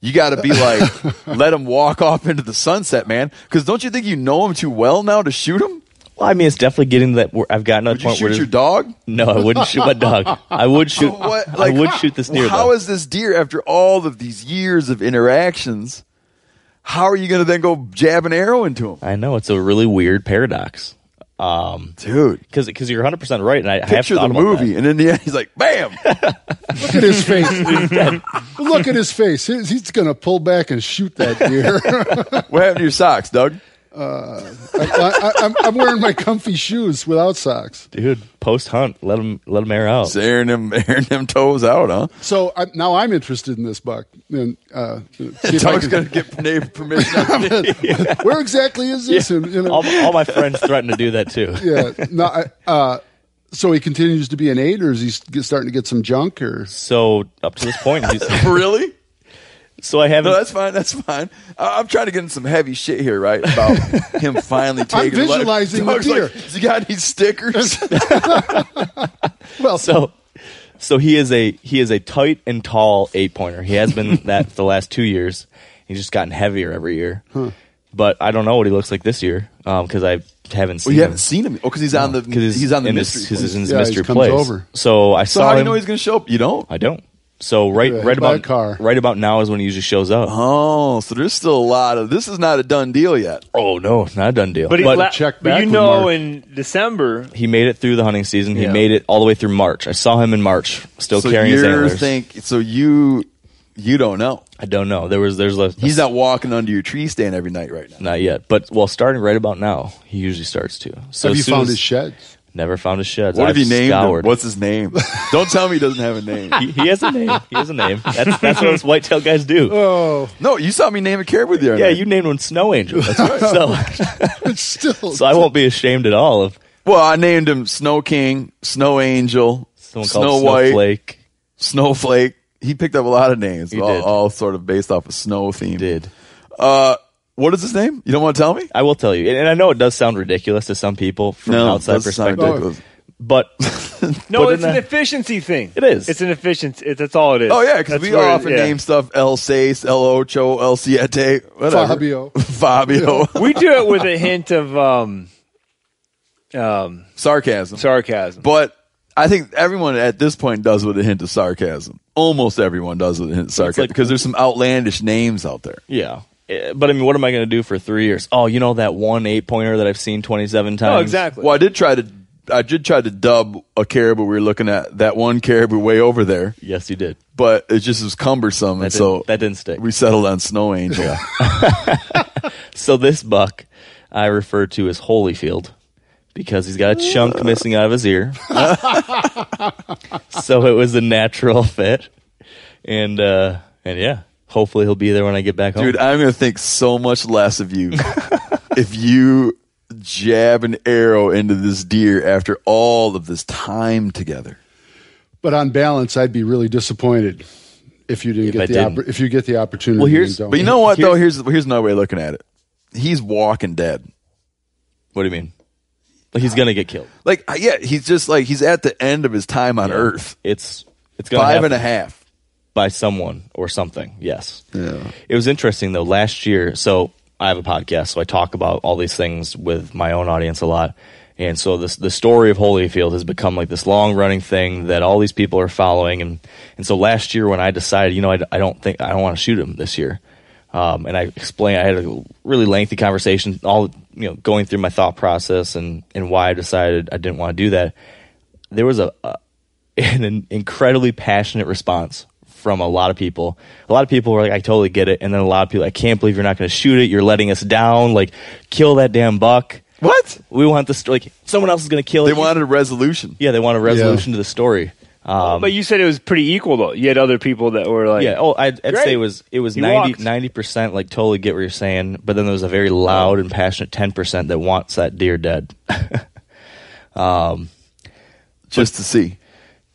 you got to be like, let him walk off into the sunset, man. Because don't you think you know him too well now to shoot him? Well, I mean, it's definitely getting that. Where I've gotten to the you point where shoot your dog? No, I wouldn't shoot my dog. I would shoot. What? I Like, would shoot this deer. How though. is this deer after all of these years of interactions? How are you going to then go jab an arrow into him, I know it's a really weird paradox. Um, dude? because because you're 100 percent right, and I, I have Picture the thought about movie, that. and in the end, he's like, "Bam!" Look at his face. Look at his face. He's, he's going to pull back and shoot that deer. what happened to your socks, Doug? I, I, I'm, I'm wearing my comfy shoes without socks. dude. Post hunt, let him let him air out. It's airing them, airing them toes out, huh? So I, now I'm interested in this buck. And, uh, see if I Doug's can- going to get neighbor permission. where exactly is this? And, you know, all, all my friends threaten to do that too. yeah. No, I, uh, so he continues to be an eight, or is he starting to get some junk? Or So up to this point, he's, really? So I haven't. No, that's fine. That's fine. I- I'm trying to get in some heavy shit here, right? About him finally taking. like- visualizing the Doug's deer. Like, Has he got any stickers? well, so so he is a he is a tight and tall eight pointer. He has been that for the last two years. He's just gotten heavier every year. But I don't know what he looks like this year um, because I haven't seen well, you him. haven't seen him. Oh, because he's on the. because He's on the mystery. His, his, place. in his Yeah, mystery comes place. over. So I saw. Him. So saw how do you him. know he's going to show up? You don't. I don't. So right right about car. right about now is when he usually shows up. Oh, so there's still a lot of. This is not a done deal yet. Oh no, not a done deal. But, he But la- check but you know, Mark. in December, he made it through the hunting season. He Yeah. made it all the way through March. I saw him in March, still so carrying his you antlers. think so? You you don't know. I don't know. There was there's a He's not walking under your tree stand every night right now. not yet, but well, starting right about now, he usually starts to. So have you found as- his sheds? Never found his sheds. What I've have you named scoured. him? What's his name? don't tell me he doesn't have a name. he, he has a name. He has a name. That's that's what us whitetail guys do. Oh, No, you saw me name a caribou the other yeah, night. you named one Snow Angel. That's right. So, it's still. so I won't be ashamed at all of Well, I named him Snow King, Snow Angel, someone Snow White, Snowflake. Snowflake. He picked up a lot of names, He all, did. all sort of based off a snow theme. Did Uh, what is his name? You don't want to tell me? I will tell you, and and I know it does sound ridiculous to some people from an outside doesn't sound perspective, ridiculous. but no, But it's in an that- efficiency thing. It is. It's an efficiency. It, that's all it is. Oh yeah, because That's we what it- often yeah. name stuff El Seis, El Ocho, El Siete, whatever. Fabio. Fabio. We do it with a hint of um, um, sarcasm. sarcasm. But I think everyone at this point does with a hint of sarcasm. Almost everyone does with a hint of sarcasm like- because there's some outlandish names out there. yeah. Eh, But I mean, what am I going to do for three years? Oh, you know that one eight pointer that I've seen twenty seven times. No, exactly. Well, I did try to. I did try to dub a caribou. We were looking at that one caribou way over there, Yes, you did. but it just was cumbersome, That and so that didn't stick. we settled on Snow Angel. So this buck I refer to as Holyfield because he's got a chunk missing out of his ear. so it was a natural fit. And uh and yeah, hopefully he'll be there when I get back home. Dude, I'm going to think so much less of you if you jab an arrow into this deer after all of this time together. But on balance, I'd be really disappointed if you didn't If get I the didn't. oppor- if you get the opportunity. Well, here's- and. But you know what, though? Here's here's another way of looking at it. He's walking dead. what do you mean? Like he's gonna get killed. Like, yeah, he's just like he's at the end of his time on Yeah. Earth. It's it's gonna Five happen and a half. By someone or something. Yes. Yeah. It was interesting though. Last year, so I have a podcast, so I talk about all these things with my own audience a lot. And so this the story of Holyfield has become like this long running thing that all these people are following. And and so last year when I decided, you know, I, I don't think I don't want to shoot him this year. Um, and I explained, I had a really lengthy conversation, all you know, going through my thought process and and why I decided I didn't want to do that. There was a, a an incredibly passionate response from a lot of people. A lot of people were like, "I totally get it," and then a lot of people, "I can't believe you're not going to shoot it. You're letting us down. Like, kill that damn buck." What? We want this like someone else is going to kill They it. wanted a resolution. yeah, they want a resolution to the story. Um, but you said it was pretty equal though. You had other people that were like, yeah. Oh, I'd, I'd say it was it was You 90 walked. percent like totally get what you're saying, but then there was a very loud and passionate ten percent that wants that deer dead. um, Just to see.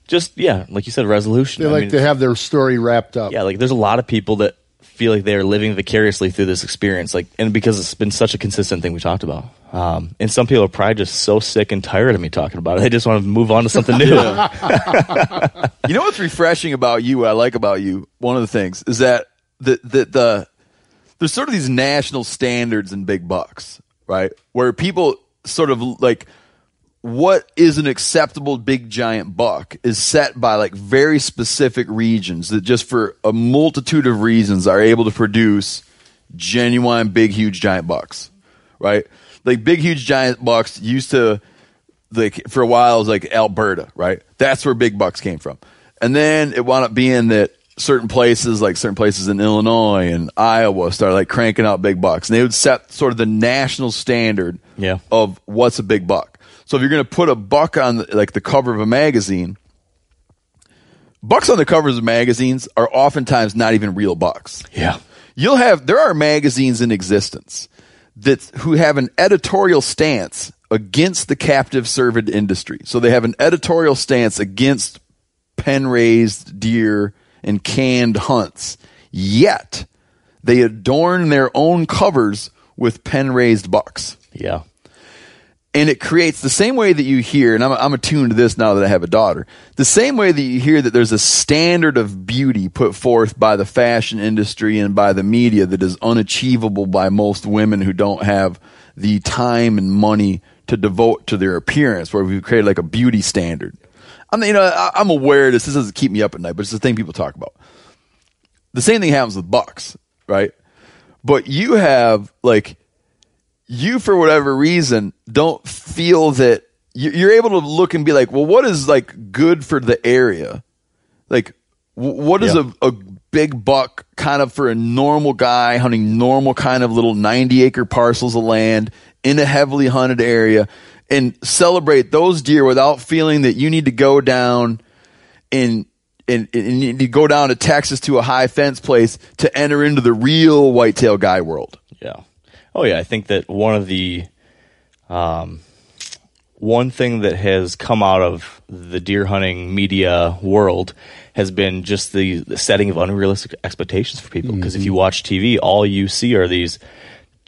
Just yeah, like you said, resolution. They I like mean, to have their story wrapped up. yeah, like there's a lot of people that feel like they are living vicariously through this experience, like, and because it's been such a consistent thing we talked about. Um, and some people are probably just so sick and tired of me talking about it. They just want to move on to something new. You know what's refreshing about you? What I like about you. One of the things is that the the the there's sort of these national standards in big bucks, right? Where people sort of like what is an acceptable big giant buck is set by like very specific regions that just for a multitude of reasons are able to produce genuine big huge giant bucks, right? Like big huge giant bucks used to like for a while it was like Alberta, right? That's where big bucks came from. And then it wound up being that certain places, like certain places in Illinois and Iowa, started like cranking out big bucks. And they would set sort of the national standard Yeah. of what's a big buck. So if you're going to put a buck on the, like the cover of a magazine, bucks on the covers of magazines are oftentimes not even real bucks yeah. you'll have there are magazines in existence that who have an editorial stance against the captive cervid industry. So they have an editorial stance against pen raised deer and canned hunts. Yet they adorn their own covers with pen raised bucks Yeah. And it creates the same way that you hear, and I'm, I'm attuned to this now that I have a daughter. The same way that you hear that there's a standard of beauty put forth by the fashion industry and by the media that is unachievable by most women who don't have the time and money to devote to their appearance, where we've created like a beauty standard. I'm, you know, I, I'm aware of this. This doesn't keep me up at night, but it's the thing people talk about. The same thing happens with bucks, right? But you have like you for whatever reason don't feel that you- you're able to look and be like, well, what is like good for the area? Like, what is Yeah. a, a big buck kind of for a normal guy hunting normal kind of little 90 acre parcels of land in a heavily hunted area and celebrate those deer without feeling that you need to go down and and, and you need to go down to Texas to a high fence place to enter into the real whitetail guy world. Yeah. Oh yeah, I think that one of the um, one thing that has come out of the deer hunting media world has been just the, the setting of unrealistic expectations for people. Because if you watch TV, all you see are these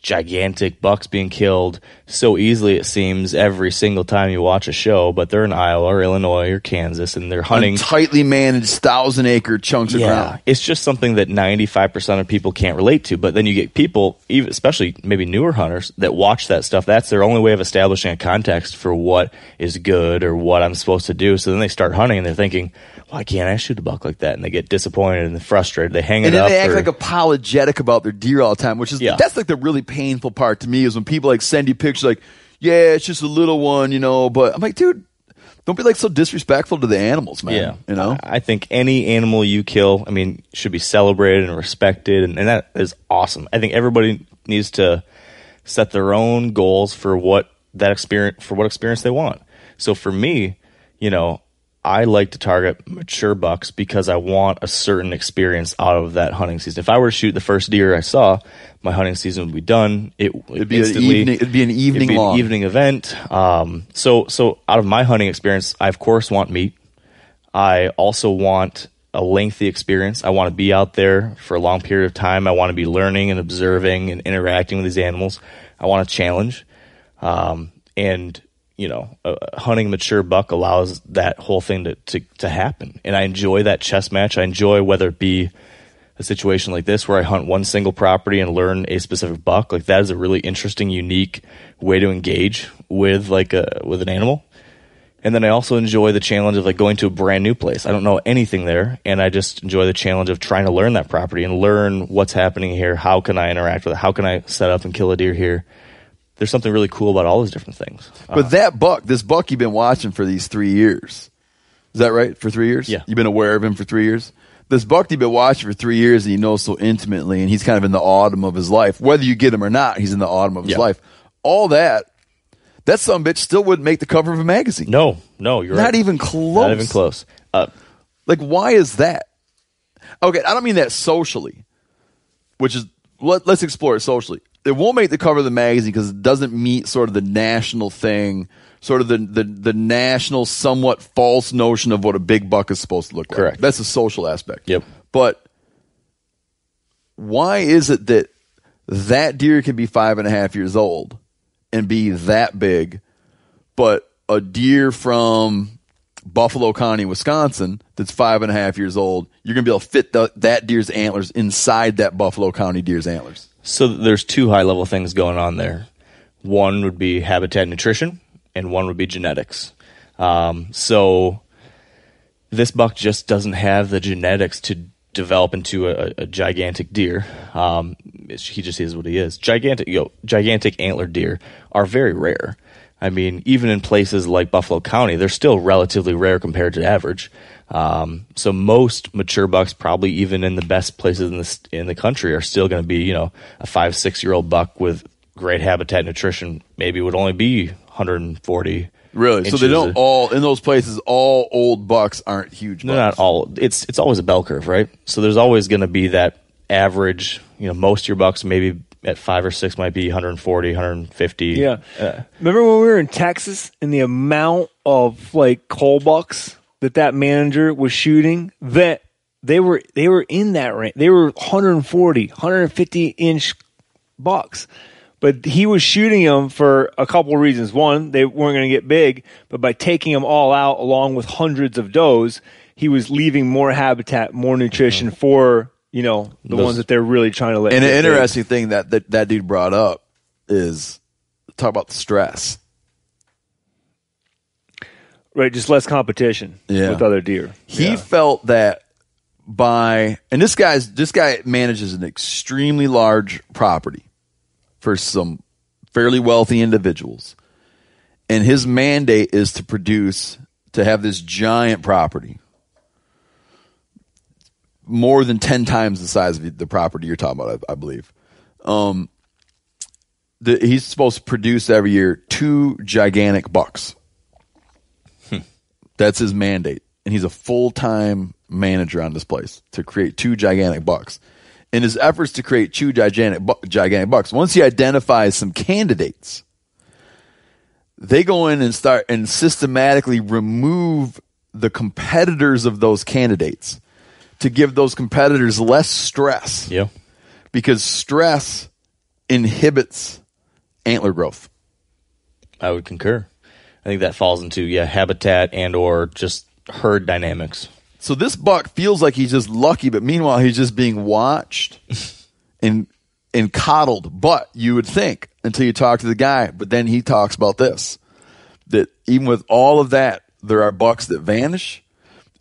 gigantic bucks being killed so easily it seems every single time you watch a show but they're in iowa or illinois or kansas and they're hunting on tightly managed thousand acre chunks of ground. it's just something that 95% of people can't relate to. But then you get people, even especially maybe newer hunters, that watch that stuff. That's their only way of establishing a context for what is good or what I'm supposed to do. So then they start hunting and they're thinking, why can't I shoot a buck like that? And they get disappointed and frustrated. They hang And it then up. they act or- like apologetic about their deer all the time, which is Yeah. that's like the really painful part to me is when people like send you pictures like, yeah, it's just a little one, you know. But I'm like, dude, don't be like so disrespectful to the animals, man. Yeah, you know. I I think any animal you kill, I mean, should be celebrated and respected, and, and that is awesome. I think everybody needs to set their own goals for what that experience for what experience they want. So for me, you know, I like to target mature bucks because I want a certain experience out of that hunting season. If I were to shoot the first deer I saw, my hunting season would be done. It It'd be an evening- it'd be an evening be long. An evening event. Um, so so out of my hunting experience, I of course want meat. I also want a lengthy experience. I want to be out there for a long period of time. I want to be learning and observing and interacting with these animals. I want a challenge. Um, and you know, uh, hunting mature buck allows that whole thing to, to, to happen. And I enjoy that chess match. I enjoy whether it be a situation like this where I hunt one single property and learn a specific buck. Like that is a really interesting, unique way to engage with like a, with an animal. And then I also enjoy the challenge of like going to a brand new place. I don't know anything there, and I just enjoy the challenge of trying to learn that property and learn what's happening here. How can I interact with it? How can I set up and kill a deer here? There's something really cool about all those different things. But that buck, this buck you've been watching for these three years. Is that right? For three years? Yeah. You've been aware of him for three years? This buck you've been watching for three years and you know so intimately, and he's kind of in the autumn of his life. Whether you get him or not, he's in the autumn of his Yeah. life. All that, that some bitch still wouldn't make the cover of a magazine. No, no, you're Not right. even close. Not even close. Uh, Like, why is that? Okay, I don't mean that socially, which is let, let's explore it socially. It won't make the cover of the magazine because it doesn't meet sort of the national thing, sort of the, the the national, somewhat false notion of what a big buck is supposed to look like. Correct. That's a social aspect. Yep. But why is it that that deer can be five and a half years old and be that big, but a deer from Buffalo County, Wisconsin, that's five and a half years old, you're going to be able to fit the, that deer's antlers inside that Buffalo County deer's antlers. So there's two high level things going on there. One would be habitat nutrition, and one would be genetics. Um, so this buck just doesn't have the genetics to develop into a, a gigantic deer. Um, he just is what he is. Gigantic, you know, gigantic antler deer are very rare. I mean, even in places like Buffalo County, they're still relatively rare compared to average. Um, so most mature bucks, probably even in the best places in the in the country, are still going to be, you know, a five six year old buck with great habitat nutrition. Maybe would only be 140. Really? So they don't all, in those places, all old bucks aren't huge They're bucks. not all. It's it's always a bell curve, right? So there's always going to be that average. You know, most of your bucks maybe at five or six might be 140, 150. Yeah. Uh, Remember when we were in Texas and the amount of like cull bucks that that manager was shooting that they were they were in that range. They were 140, 150 inch bucks. But he was shooting them for a couple of reasons. One, they weren't going to get big, but by taking them all out along with hundreds of does, he was leaving more habitat, more nutrition mm-hmm. for, you know, the Those- ones that they're really trying to let And an big. interesting thing that, that that dude brought up is talk about the stress. Right, just less competition Yeah. with other deer. He felt that by and this guy's this guy manages an extremely large property for some fairly wealthy individuals. And his mandate is to produce to have this giant property. More than 10 times the size of the property you're talking about, I, I believe. Um, the, he's supposed to produce every year two gigantic bucks. That's his mandate. And he's a full time manager on this place to create two gigantic bucks. In his efforts to create two gigantic, bu- gigantic bucks, once he identifies some candidates, they go in and start and systematically remove the competitors of those candidates to give those competitors less stress yeah. because stress inhibits antler growth. I would concur. I think that falls into yeah habitat and or just herd dynamics. So this buck feels like he's just lucky, but meanwhile he's just being watched and and coddled. But you would think until you talk to the guy, but then he talks about this that even with all of that, there are bucks that vanish,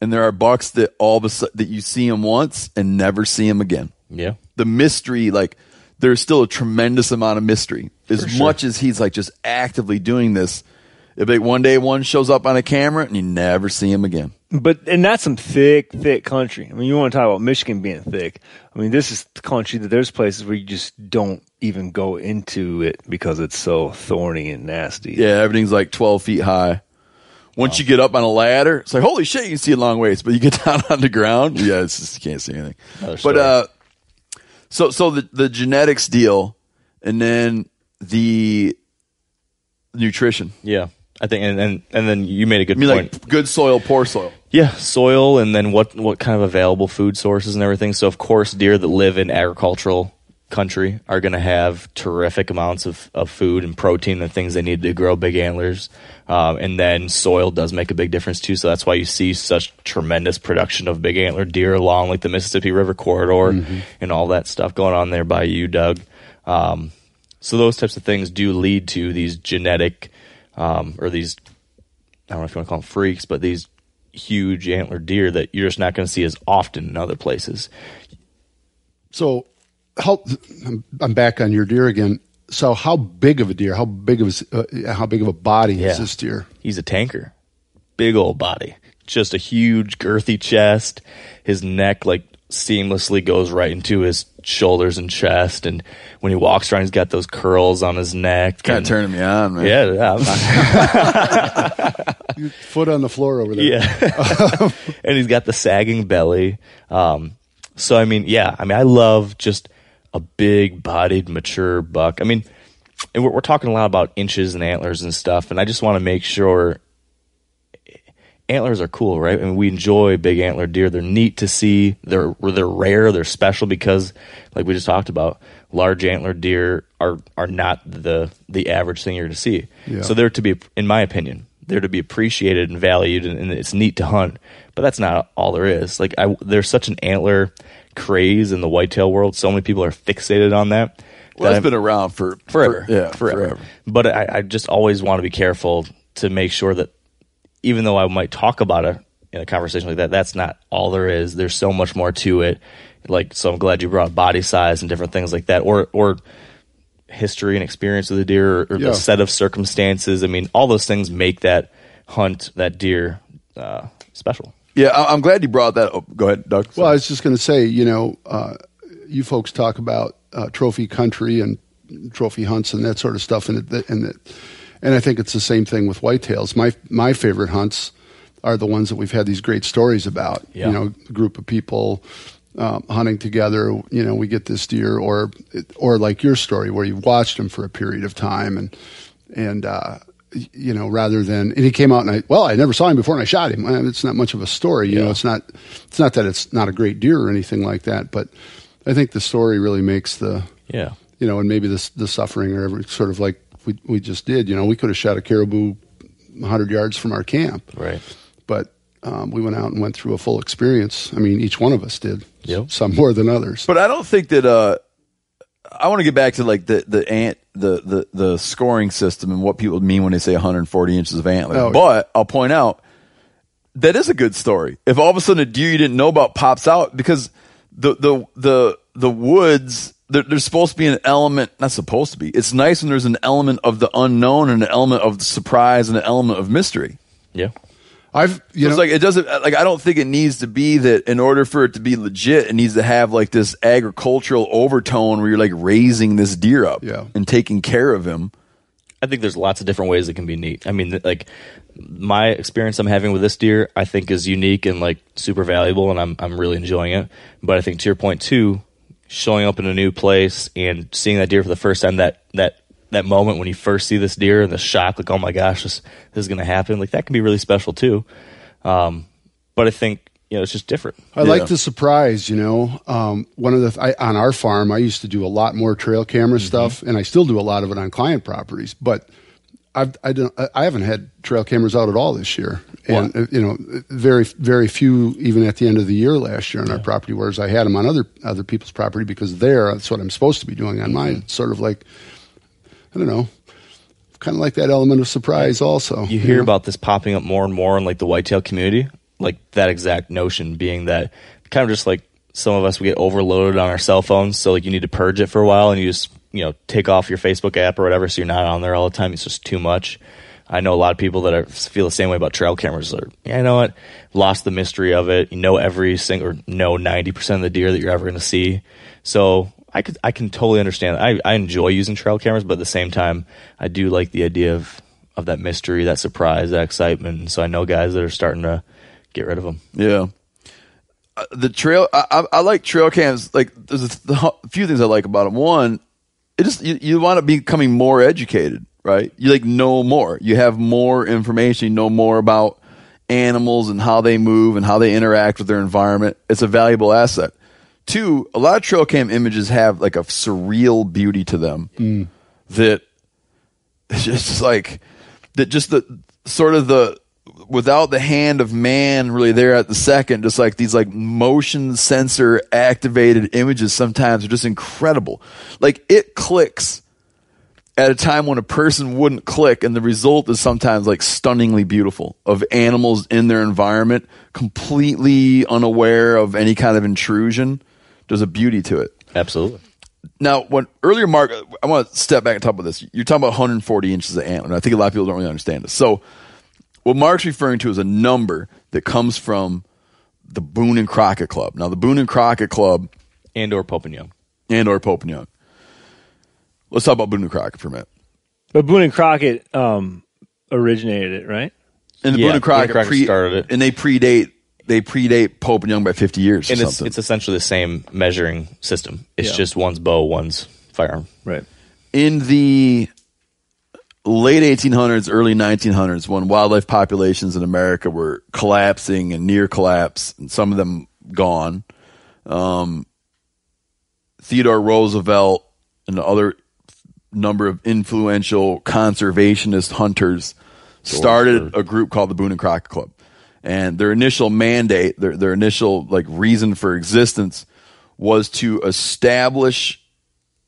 and there are bucks that all of a sudden that you see him once and never see him again. Yeah. The mystery, like there's still a tremendous amount of mystery. As much as he's like just actively doing this, if like one day one shows up on a camera and you never see him again. But and that's some thick, thick country. I mean, you want to talk about Michigan being thick. I mean, this is the country that there's places where you just don't even go into it because it's so thorny and nasty. Yeah, everything's like 12 feet high. Once you get up on a ladder, it's like, holy shit, you can see a long ways. But you get down on the ground, yeah, it's just, you can't see anything. Another But, uh, so, so the, the genetics deal and then the nutrition. Yeah. I think and and, and then you made a good I mean, point. like good soil, poor soil. Yeah, soil and then what what kind of available food sources and everything. So of course, deer that live in agricultural country are going to have terrific amounts of, of food and protein and things they need to grow big antlers. Um, and then soil does make a big difference too. So that's why you see such tremendous production of big antler deer along like the Mississippi River corridor and all that stuff going on there by you, Doug. Um, so those types of things do lead to these genetic um, or these I don't know if you want to call them freaks, but these huge antler deer that you're just not going to see as often in other places. So, how I'm back on your deer again. So, how big of a deer? How big of a, uh, how big of a body Yeah. is this deer? He's a tanker, big old body, just a huge girthy chest. His neck like seamlessly goes right into his shoulders and chest, and when he walks around, he's got those curls on his neck. Kind of turning me on, man. Yeah, yeah, I'm not- Foot on the floor over there. Yeah. and he's got the sagging belly. Um, so I mean, yeah, I mean, I love just a big bodied, mature buck. I mean, and we're, we're talking a lot about inches and antlers and stuff, and I just want to make sure antlers are cool, right? I mean, we enjoy big antler deer. They're neat to see. They're they're rare. They're special because, like we just talked about, large antler deer are are not the the average thing you're going to see. Yeah. So they're to be, in my opinion, they're to be appreciated and valued, and, and it's neat to hunt. But that's not all there is. Like I, there's such an antler craze in the whitetail world. So many people are fixated on that. Well, that that's been around for forever. for- yeah, forever. forever. But I, I just always want to be careful to make sure that even though I might talk about it in a conversation like that, that's not all there is. There's so much more to it. Like, so I'm glad you brought body size and different things like that, or or history and experience of the deer, or, or Yeah. the set of circumstances. I mean, all those things make that hunt, that deer, uh, special. Yeah, I- I'm glad you brought that up. Go ahead, Doug. Well, I was just going to say, you know, uh, you folks talk about uh, trophy country and trophy hunts and that sort of stuff, and it, and it, and I think it's the same thing with whitetails. My my favorite hunts are the ones that we've had these great stories about. Yeah. You know, a group of people um, hunting together. You know, we get this deer, or or like your story where you watched him for a period of time, and and uh, you know, rather than and he came out and I well, I never saw him before and I shot him. It's not much of a story. You know, it's not it's not that it's not a great deer or anything like that, but I think the story really makes the Yeah. you know, and maybe the the suffering or every sort of like we we just did. You know, we could have shot a caribou hundred yards from our camp, Right. but um, we went out and went through a full experience. I mean, each one of us did. Yep. Some more than others. But I don't think that. Uh, I want to get back to like the the ant the the the scoring system and what people mean when they say 140 inches of antler. Oh. But I'll point out that is a good story. If all of a sudden a deer you didn't know about pops out because the the the the woods there, there's supposed to be an element not supposed to be. It's nice when there's an element of the unknown and an element of the surprise and an element of mystery. Yeah. I've you So know it's like it doesn't like I don't think it needs to be that in order for it to be legit, it needs to have like this agricultural overtone where you're like raising this deer up Yeah. and taking care of him. I think there's lots of different ways it can be neat. I mean, like my experience I'm having with this deer, I think is unique and like super valuable, and I'm I'm really enjoying it. But I think to your point too, showing up in a new place and seeing that deer for the first time, that that that moment when you first see this deer and the shock, like oh my gosh, this this is gonna happen, like that can be really special too. Um, but I think you know it's just different. I like the surprise. You know, um, one of the I, on our farm, I used to do a lot more trail camera stuff, and I still do a lot of it on client properties. But I've, I don't, I haven't had trail cameras out at all this year, and uh, you know, very very few even at the end of the year last year on our property. Whereas I had them on other other people's property because there that's what I'm supposed to be doing on mine. It's sort of like I don't know, kind of like that element of surprise. Also, you hear know? about this popping up more and more in like the whitetail community like that exact notion being that kind of just like some of us we get overloaded on our cell phones so like you need to purge it for a while and you just you know take off your facebook app or whatever so you're not on there all the time it's just too much i know a lot of people that are, feel the same way about trail cameras are yeah, you know what lost the mystery of it you know every single or know 90% of the deer that you're ever going to see so I could I can totally understand. I, I enjoy using trail cameras, but at the same time, I do like the idea of of that mystery, that surprise, that excitement. So I know guys that are starting to get rid of them. Yeah. Uh, the trail, I, I, I like trail cams. Like, there's a, th- a few things I like about them. One, it just you, you want to be becoming more educated, right? You like know more. You have more information. You know more about animals and how they move and how they interact with their environment. It's a valuable asset. Two, a lot of trail cam images have like a surreal beauty to them mm. that it's just like that just the sort of the without the hand of man really there at the second just like these like motion sensor activated images sometimes are just incredible like it clicks at a time when a person wouldn't click and the result is sometimes like stunningly beautiful of animals in their environment completely unaware of any kind of intrusion there's a beauty to it Absolutely. now, when earlier, Mark, I want to step back and talk about this. You're talking about 140 inches of antler. And I think a lot of people don't really understand this. So, what Mark's referring to is a number that comes from the Boone and Crockett Club. Now, the Boone and Crockett Club And or Pope and Young. and or Pope and Young. Let's talk about Boone and Crockett for a minute. But Boone and Crockett um, originated it, right? And the Yeah, Boone and Crockett, Boone and Crockett started it. and they predate they predate Pope and Young by 50 years And or it's, something. it's essentially the same measuring system. It's Yeah. just one's bow, one's firearm. Right. in the late 1800s, early 1900s, when wildlife populations in America were collapsing and near collapse, and some of them gone, um, Theodore Roosevelt and other number of influential conservationist hunters started a group called the Boone and Crockett Club. And their initial mandate, their, their initial like reason for existence was to establish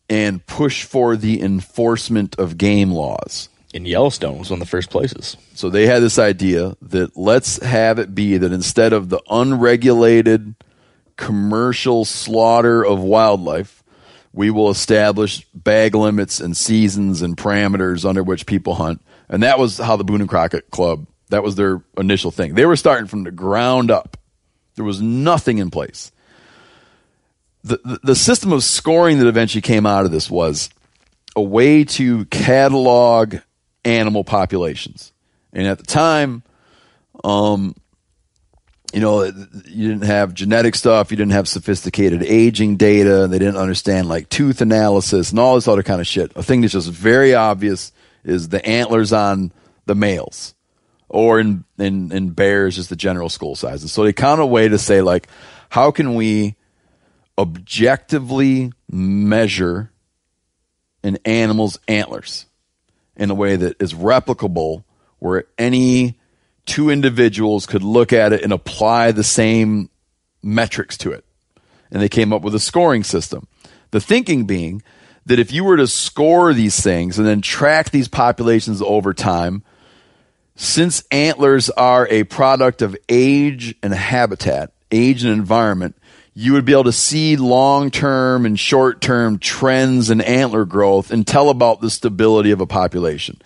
and push for the enforcement of game laws. And Yellowstone was one of the first places. So they had this idea that let's have it be that instead of the unregulated commercial slaughter of wildlife, we will establish bag limits and seasons and parameters under which people hunt. And that was how the Boone and Crockett Club, that was their initial thing. They were starting from the ground up. There was nothing in place. The, the, system of scoring that eventually came out of this was a way to catalog animal populations. And at the time, um, you know, you didn't have genetic stuff, you didn't have sophisticated aging data, they didn't understand like tooth analysis and all this other kind of shit. A thing that's just very obvious is the antlers on the males, or in in, in bears, just the general skull size. And so they found a way to say like, how can we objectively measure an animal's antlers in a way that is replicable, where any two individuals could look at it and apply the same metrics to it. And they came up with a scoring system. The thinking being that if you were to score these things and then track these populations over time, since antlers are a product of age and habitat, age and environment, you would be able to see long term and short term trends in antler growth and tell about the stability of a population.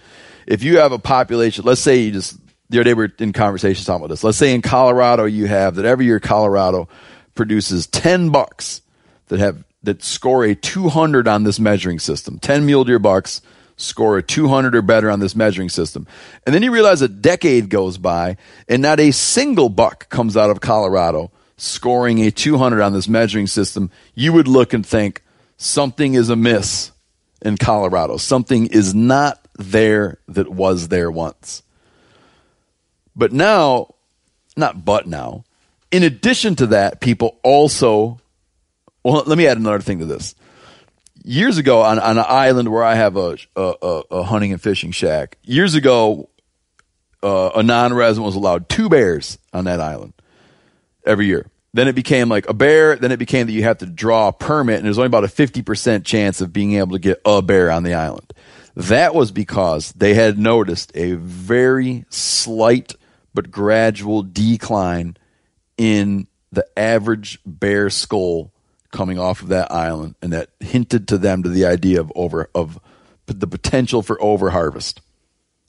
If you have a population, let's say you just, the other day we were in conversation talking about this. Let's say in Colorado you have that every year Colorado produces 10 bucks that have, that score a 200 on this measuring system. 10 mule deer bucks score a 200 or better on this measuring system. And then you realize a decade goes by and not a single buck comes out of Colorado scoring a 200 on this measuring system. You would look and think something is amiss in Colorado. Something is not there that was there once. But now, not but now, in addition to that, people also, well, let me add another thing to this. Years ago, on, on an island where I have a, a, a, hunting and fishing shack, years ago, uh, a non resident was allowed two bears on that island every year. Then it became like a bear. Then it became that you have to draw a permit, and there's only about a 50% chance of being able to get a bear on the island. That was because they had noticed a very slight but gradual decline in the average bear skull coming off of that island, and that hinted to them to the idea of over of the potential for overharvest.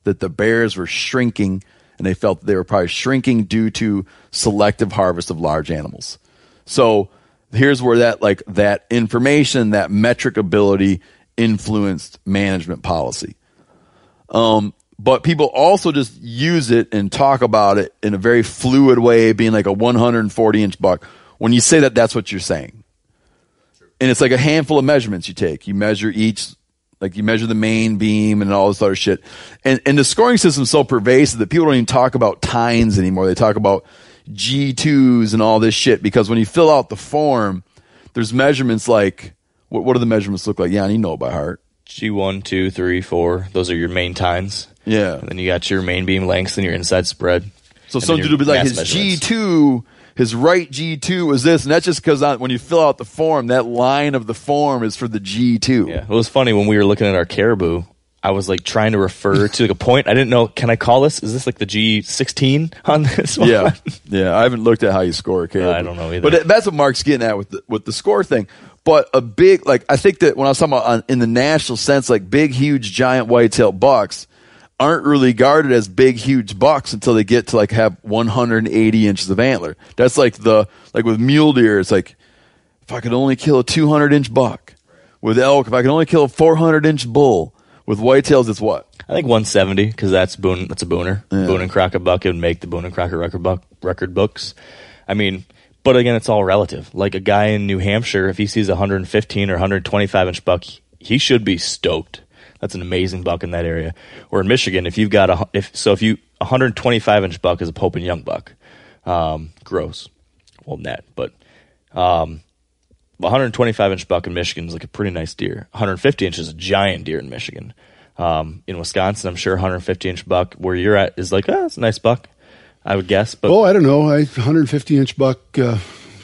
That the bears were shrinking, and they felt that they were probably shrinking due to selective harvest of large animals. So here's where that like that information, that metric ability influenced management policy. Um, but people also just use it and talk about it in a very fluid way, being like a 140 inch buck. When you say that, that's what you're saying. And it's like a handful of measurements you take. You measure each, like you measure the main beam and all this other shit. And, and the scoring system's so pervasive that people don't even talk about tines anymore. They talk about G2s and all this shit because when you fill out the form, there's measurements like, what, what do the measurements look like? Yeah, and you know it by heart. G1, 2, 3, 4. Those are your main tines. Yeah. And then you got your main beam lengths and your inside spread. So so some dude will be like, his G2 his right G two was this, and that's just because when you fill out the form, that line of the form is for the G two. Yeah, it was funny when we were looking at our caribou. I was like trying to refer to like a point. I didn't know. Can I call this? Is this like the G sixteen on this one? yeah, yeah. I haven't looked at how you score a caribou. I don't know either. But that's what Mark's getting at with the, with the score thing. But a big like I think that when I was talking about on, in the national sense, like big, huge, giant whitetail bucks aren't really guarded as big, huge bucks until they get to like have 180 inches of antler. That's like the like with mule deer. It's like if I could only kill a 200 inch buck. With elk, if I could only kill a 400 inch bull. With whitetails, it's what? I think 170 because that's Boone. That's a booner. Boone and Crockett buck. It would make the Boone and Crockett record buck record books. I mean, but again, it's all relative. Like a guy in New Hampshire, if he sees a 115 or 125 inch buck, he should be stoked. That's an amazing buck in that area. Or in Michigan, if you've got a if so, if you 125 inch buck is a Pope and Young buck, um, gross, well net, but um, 125 inch buck in Michigan is like a pretty nice deer. 150 inch is a giant deer in Michigan. Um, in Wisconsin, I'm sure 150 inch buck where you're at is like, ah, it's a nice buck, I would guess. But oh, I don't know. I 150 inch buck uh,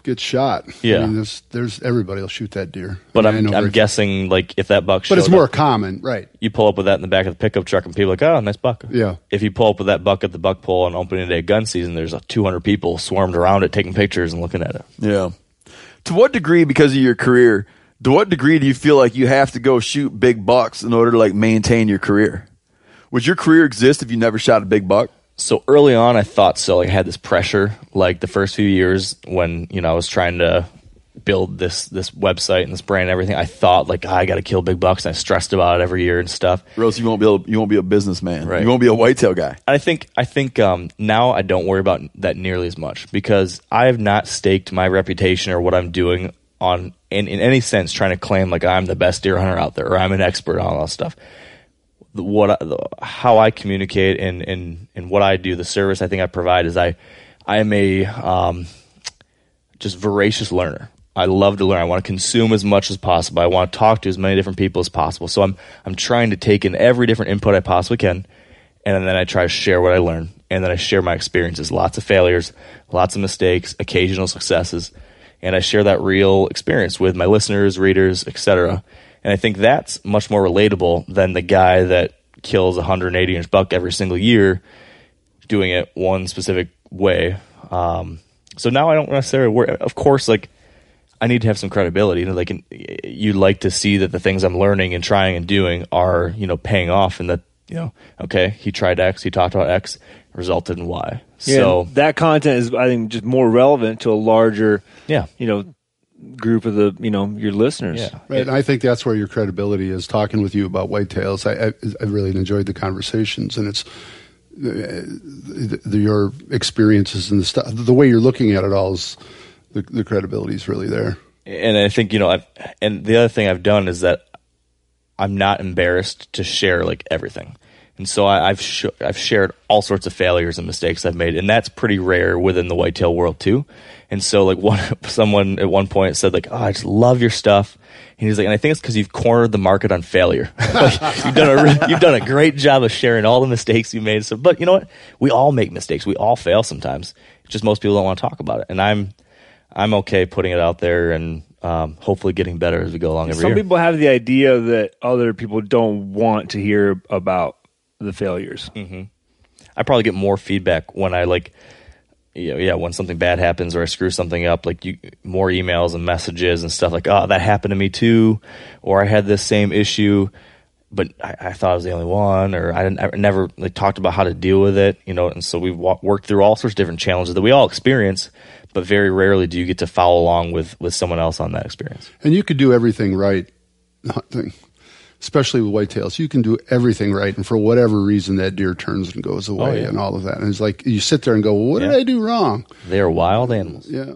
gets shot. Yeah. I mean, there's, there's everybody will shoot that deer. but I mean, I I'm, I'm guessing like if that buck, But it's more up- common, right? you pull up with that in the back of the pickup truck and people are like, oh, nice buck. Yeah. If you pull up with that buck at the buck pull on opening day gun season, there's a 200 people swarmed around it taking pictures and looking at it. Yeah. To what degree, because of your career, to what degree do you feel like you have to go shoot big bucks in order to like maintain your career? Would your career exist if you never shot a big buck? So early on i thought so like i had this pressure like the first few years when you know i was trying to build this this website and this brand and everything i thought like "Ah, i gotta kill big bucks and i stressed about it every year and stuff Or else you won't be able, you won't be a businessman. Right. You won't be a whitetail guy. i think i think um, now i don't worry about that nearly as much because i have not staked my reputation or what i'm doing on in, in any sense trying to claim like i'm the best deer hunter out there or i'm an expert on all that stuff what how I communicate and, and and what I do, the service I think I provide is I I am a um, just voracious learner. I love to learn. I want to consume as much as possible. I want to talk to as many different people as possible. So I'm I'm trying to take in every different input I possibly can, and then I try to share what I learn, and then I share my experiences. Lots of failures, lots of mistakes, occasional successes, and I share that real experience with my listeners, readers, etc. And I think that's much more relatable than the guy that kills a 180 inch buck every single year, doing it one specific way. Um, so now I don't necessarily worry. Of course, like I need to have some credibility. You know, like you'd like to see that the things I'm learning and trying and doing are you know paying off, and that you know, okay, he tried X, he talked about X, resulted in Y. Yeah, So that content is, I think, just more relevant to a larger, yeah, you know, group of the, you know, your listeners. yeah. Right, and I think that's where your credibility is. Talking with you about whitetails, I, I, I really enjoyed the conversations, and it's uh, the, the, your experiences and the stuff. The way you're looking at it all is the, the credibility is really there. and I think you know, I've, and the other thing I've done is that I'm not embarrassed to share like everything, and so I, I've sh- I've shared all sorts of failures and mistakes I've made, and that's pretty rare within the whitetail world too. And so, like one someone at one point said, like, "Oh, I just love your stuff," and he's like, "And I think it's because you've cornered the market on failure. like, you've done a re- you've done a great job of sharing all the mistakes you made." So, but you know what? We all make mistakes. We all fail sometimes. It's just most people don't want to talk about it, and I'm I'm okay putting it out there and um, hopefully getting better as we go along every Some year. people have the idea that other people don't want to hear about the failures. I probably get more feedback when I like, you know, yeah, when something bad happens or I screw something up, like you, more emails and messages and stuff like, oh, that happened to me too, or I had this same issue, but I, I thought I was the only one, or I, didn't, I never like talked about how to deal with it, you know, and so we've wa- worked through all sorts of different challenges that we all experience, but very rarely do you get to follow along with with someone else on that experience. And you could do everything right, hunting, especially with whitetails. You can do everything right, and for whatever reason, that deer turns and goes oh, away, yeah. and all of that. And it's like you sit there and go, well, "What did I do wrong?" They are wild animals. Yeah.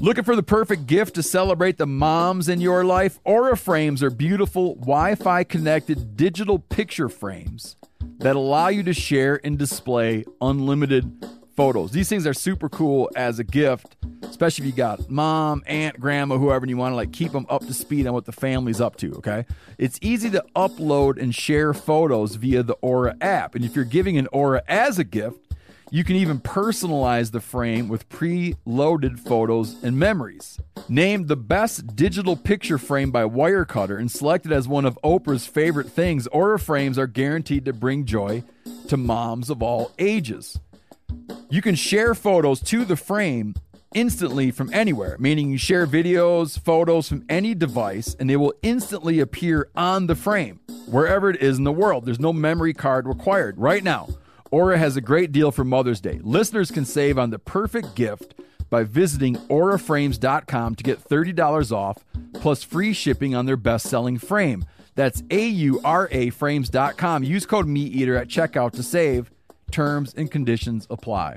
Looking for the perfect gift to celebrate the moms in your life? Aura Frames are beautiful Wi Fi connected digital picture frames that allow you to share and display unlimited photos. These things are super cool as a gift especially if you got mom, aunt, grandma, whoever, and you want to like keep them up to speed on what the family's up to. Okay, it's easy to upload and share photos via the Aura app, and if you're giving an Aura as a gift, you can even personalize the frame with pre-loaded photos and memories. Named the best digital picture frame by Wirecutter and selected as one of Oprah's favorite things, Aura frames are guaranteed to bring joy to moms of all ages. You can share photos to the frame instantly from anywhere, meaning you share videos, photos from any device, and they will instantly appear on the frame, wherever it is in the world. There's no memory card required. Right now, Aura has a great deal for Mother's Day. Listeners can save on the perfect gift by visiting auraframes.com to get $30 off plus free shipping on their best selling frame. That's A U R A frames.com. Use code meat eater at checkout to save. Terms and conditions apply.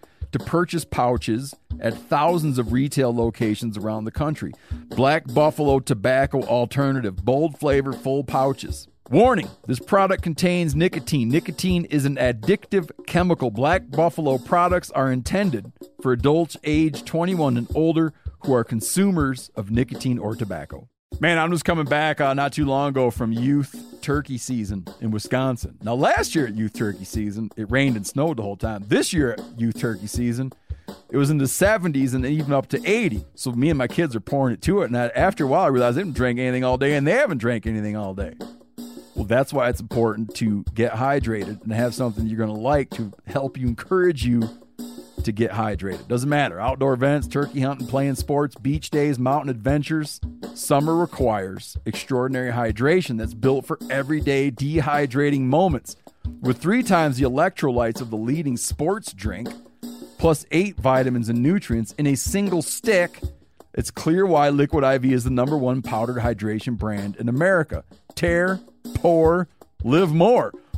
to purchase pouches at thousands of retail locations around the country. Black Buffalo Tobacco Alternative, bold flavor, full pouches. Warning this product contains nicotine. Nicotine is an addictive chemical. Black Buffalo products are intended for adults age 21 and older who are consumers of nicotine or tobacco. Man, I'm just coming back uh, not too long ago from youth turkey season in Wisconsin. Now, last year at youth turkey season, it rained and snowed the whole time. This year at youth turkey season, it was in the 70s and even up to 80. So me and my kids are pouring it to it. And I, after a while, I realized they didn't drink anything all day, and they haven't drank anything all day. Well, that's why it's important to get hydrated and have something you're going to like to help you encourage you to get hydrated. Doesn't matter. Outdoor events, turkey hunting, playing sports, beach days, mountain adventures. Summer requires extraordinary hydration that's built for everyday dehydrating moments. With three times the electrolytes of the leading sports drink, plus eight vitamins and nutrients in a single stick, it's clear why Liquid IV is the number one powdered hydration brand in America. Tear, pour, live more.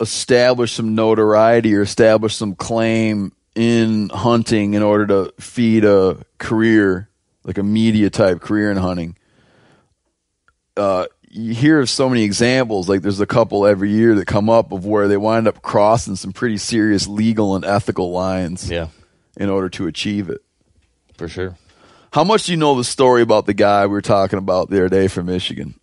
establish some notoriety or establish some claim in hunting in order to feed a career, like a media type career in hunting. Uh, you hear of so many examples, like there's a couple every year that come up of where they wind up crossing some pretty serious legal and ethical lines Yeah, in order to achieve it. for sure. How much do you know the story about the guy we were talking about the other day from Michigan?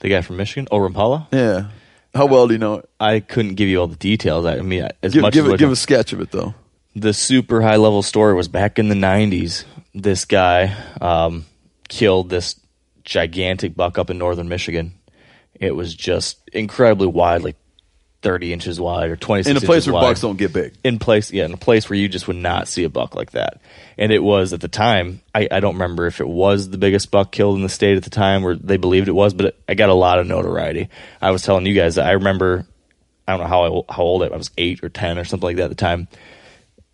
The guy from Michigan, oh Rompola. Yeah. How well do you know it? I couldn't give you all the details. I mean, as Give, much give, as it, give a sketch of it, though. the super high level story was back in the 90s. This guy um, killed this gigantic buck up in northern Michigan. It was just incredibly wide, like 30 inches wide or 26 In a place where wide. bucks don't get big. In place, yeah, in a place where you just would not see a buck like that. And it was at the time, I, I don't remember if it was the biggest buck killed in the state at the time or they believed it was, but it, I got a lot of notoriety. I was telling you guys, I remember, I don't know how, I, how old I was, eight or 10 or something like that at the time.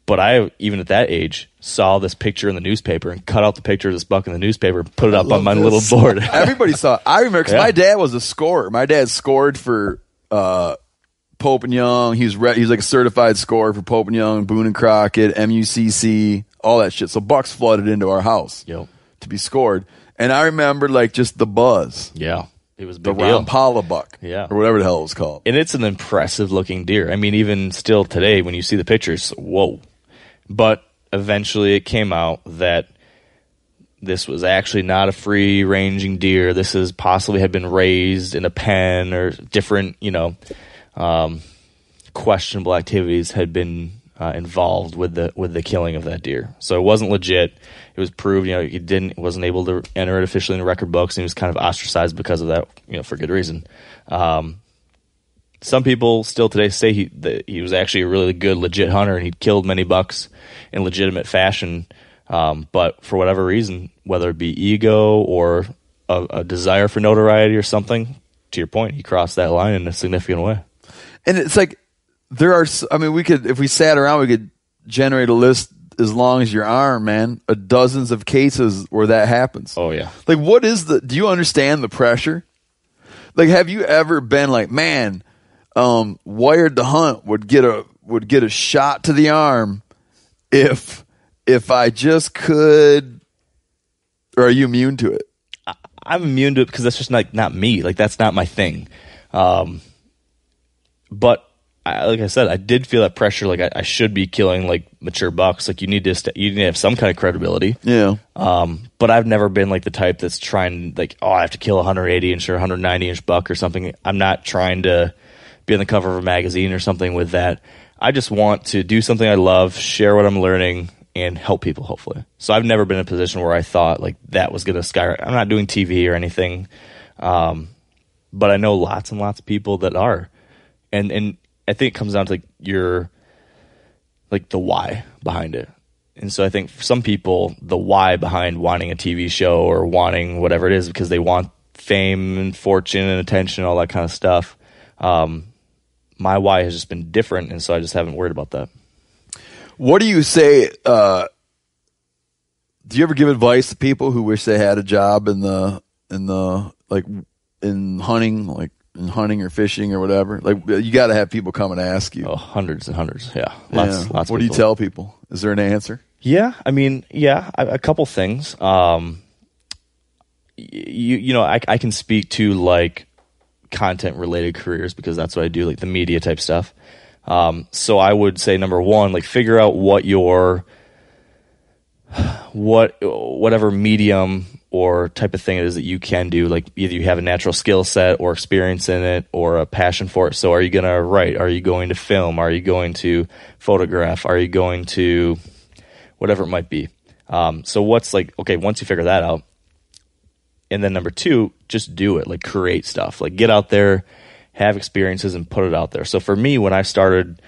But I, even at that age, saw this picture in the newspaper and cut out the picture of this buck in the newspaper, and put it up on my this. little board. Everybody saw. It. I remember because Yeah. my dad was a scorer. My dad scored for uh, Pope and Young. He was re- he's like a certified scorer for Pope and Young, Boone and Crockett, MUCC, all that shit. So bucks flooded into our house Yep. to be scored. And I remember like just the buzz, Yeah, it was a the big deal. round Paula buck, Yeah. or whatever the hell it was called. and it's an impressive looking deer. I mean, even still today, when you see the pictures, whoa. But eventually, it came out that this was actually not a free ranging deer. This is possibly had been raised in a pen or different, you know, um, questionable activities had been uh, involved with the with the killing of that deer. So it wasn't legit. It was proved, you know, he didn't wasn't able to enter it officially in the record books, and he was kind of ostracized because of that, you know, for good reason. Um, some people still today say he that he was actually a really good legit hunter and he'd killed many bucks in legitimate fashion. Um, but for whatever reason, whether it be ego or a, a desire for notoriety or something, to your point, he crossed that line in a significant way. And it's like there are. I mean, we could if we sat around, we could generate a list as long as your arm, man. Of dozens of cases where that happens. Oh yeah, Like, what is the? Do you understand the pressure? Like, have you ever been like, man, um, wired to hunt would get a would get a shot to the arm if if I just could, or are you immune to it? I'm immune to it because that's just like not me. Like that's not my thing. Um, but I, like I said, I did feel that pressure. Like I, I should be killing like mature bucks. Like you need to st- you need to have some kind of credibility. Yeah. Um, but I've never been like the type that's trying like oh I have to kill a 180 inch or 190 inch buck or something. I'm not trying to be on the cover of a magazine or something with that. I just want to do something I love, share what I'm learning, and help people. Hopefully, so I've never been in a position where I thought like that was going to skyrocket. I'm not doing TV or anything, um, but I know lots and lots of people that are, and and I think it comes down to like your like the why behind it. And so I think for some people, the why behind wanting a TV show or wanting whatever it is because they want fame and fortune and attention, all that kind of stuff. Um, my why has just been different, and so I just haven't worried about that. What do you say? Uh, do you ever give advice to people who wish they had a job in the in the like in hunting, like in hunting or fishing or whatever? Like you got to have people come and ask you. Oh, hundreds and hundreds, yeah, lots, Yeah. lots. of What do you tell people? Is there an answer? Yeah, I mean, yeah, a, a couple things. Um, you you know, I I can speak to like content related careers because that's what I do, like the media type stuff. Um, so I would say number one, like figure out what your what whatever medium or type of thing it is that you can do. Like either you have a natural skill set or experience in it or a passion for it. So are you going to write? Are you going to film? Are you going to photograph? Are you going to whatever it might be? Um, so what's like okay? Once you figure that out, and then number two, just do it. Like create stuff. Like get out there, have experiences, and put it out there. So for me, when I started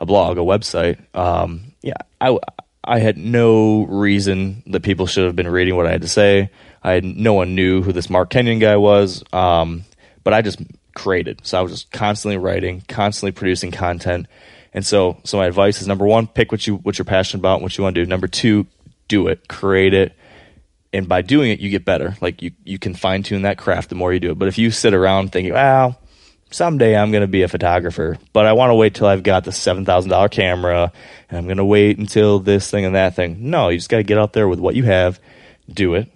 a blog, a website, um, yeah, I I had no reason that people should have been reading what I had to say. I had no one knew who this Mark Kenyon guy was, um, but I just created. So I was just constantly writing, constantly producing content. And so, so my advice is number one, pick what you what you're passionate about, and what you want to do. Number two, do it, create it, and by doing it, you get better. Like you, you can fine tune that craft the more you do it. But if you sit around thinking, well, someday I'm going to be a photographer, but I want to wait till I've got the seven thousand dollar camera, and I'm going to wait until this thing and that thing. No, you just got to get out there with what you have, do it,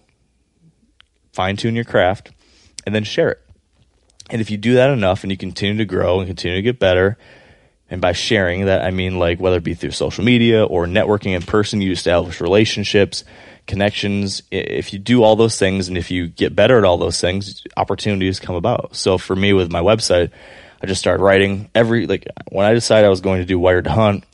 fine tune your craft, and then share it. And if you do that enough, and you continue to grow and continue to get better, and by sharing that, I mean like whether it be through social media or networking in person, you establish relationships, connections. If you do all those things and if you get better at all those things, opportunities come about. So for me with my website, I just started writing every like when I decided I was going to do Wired to Hunt,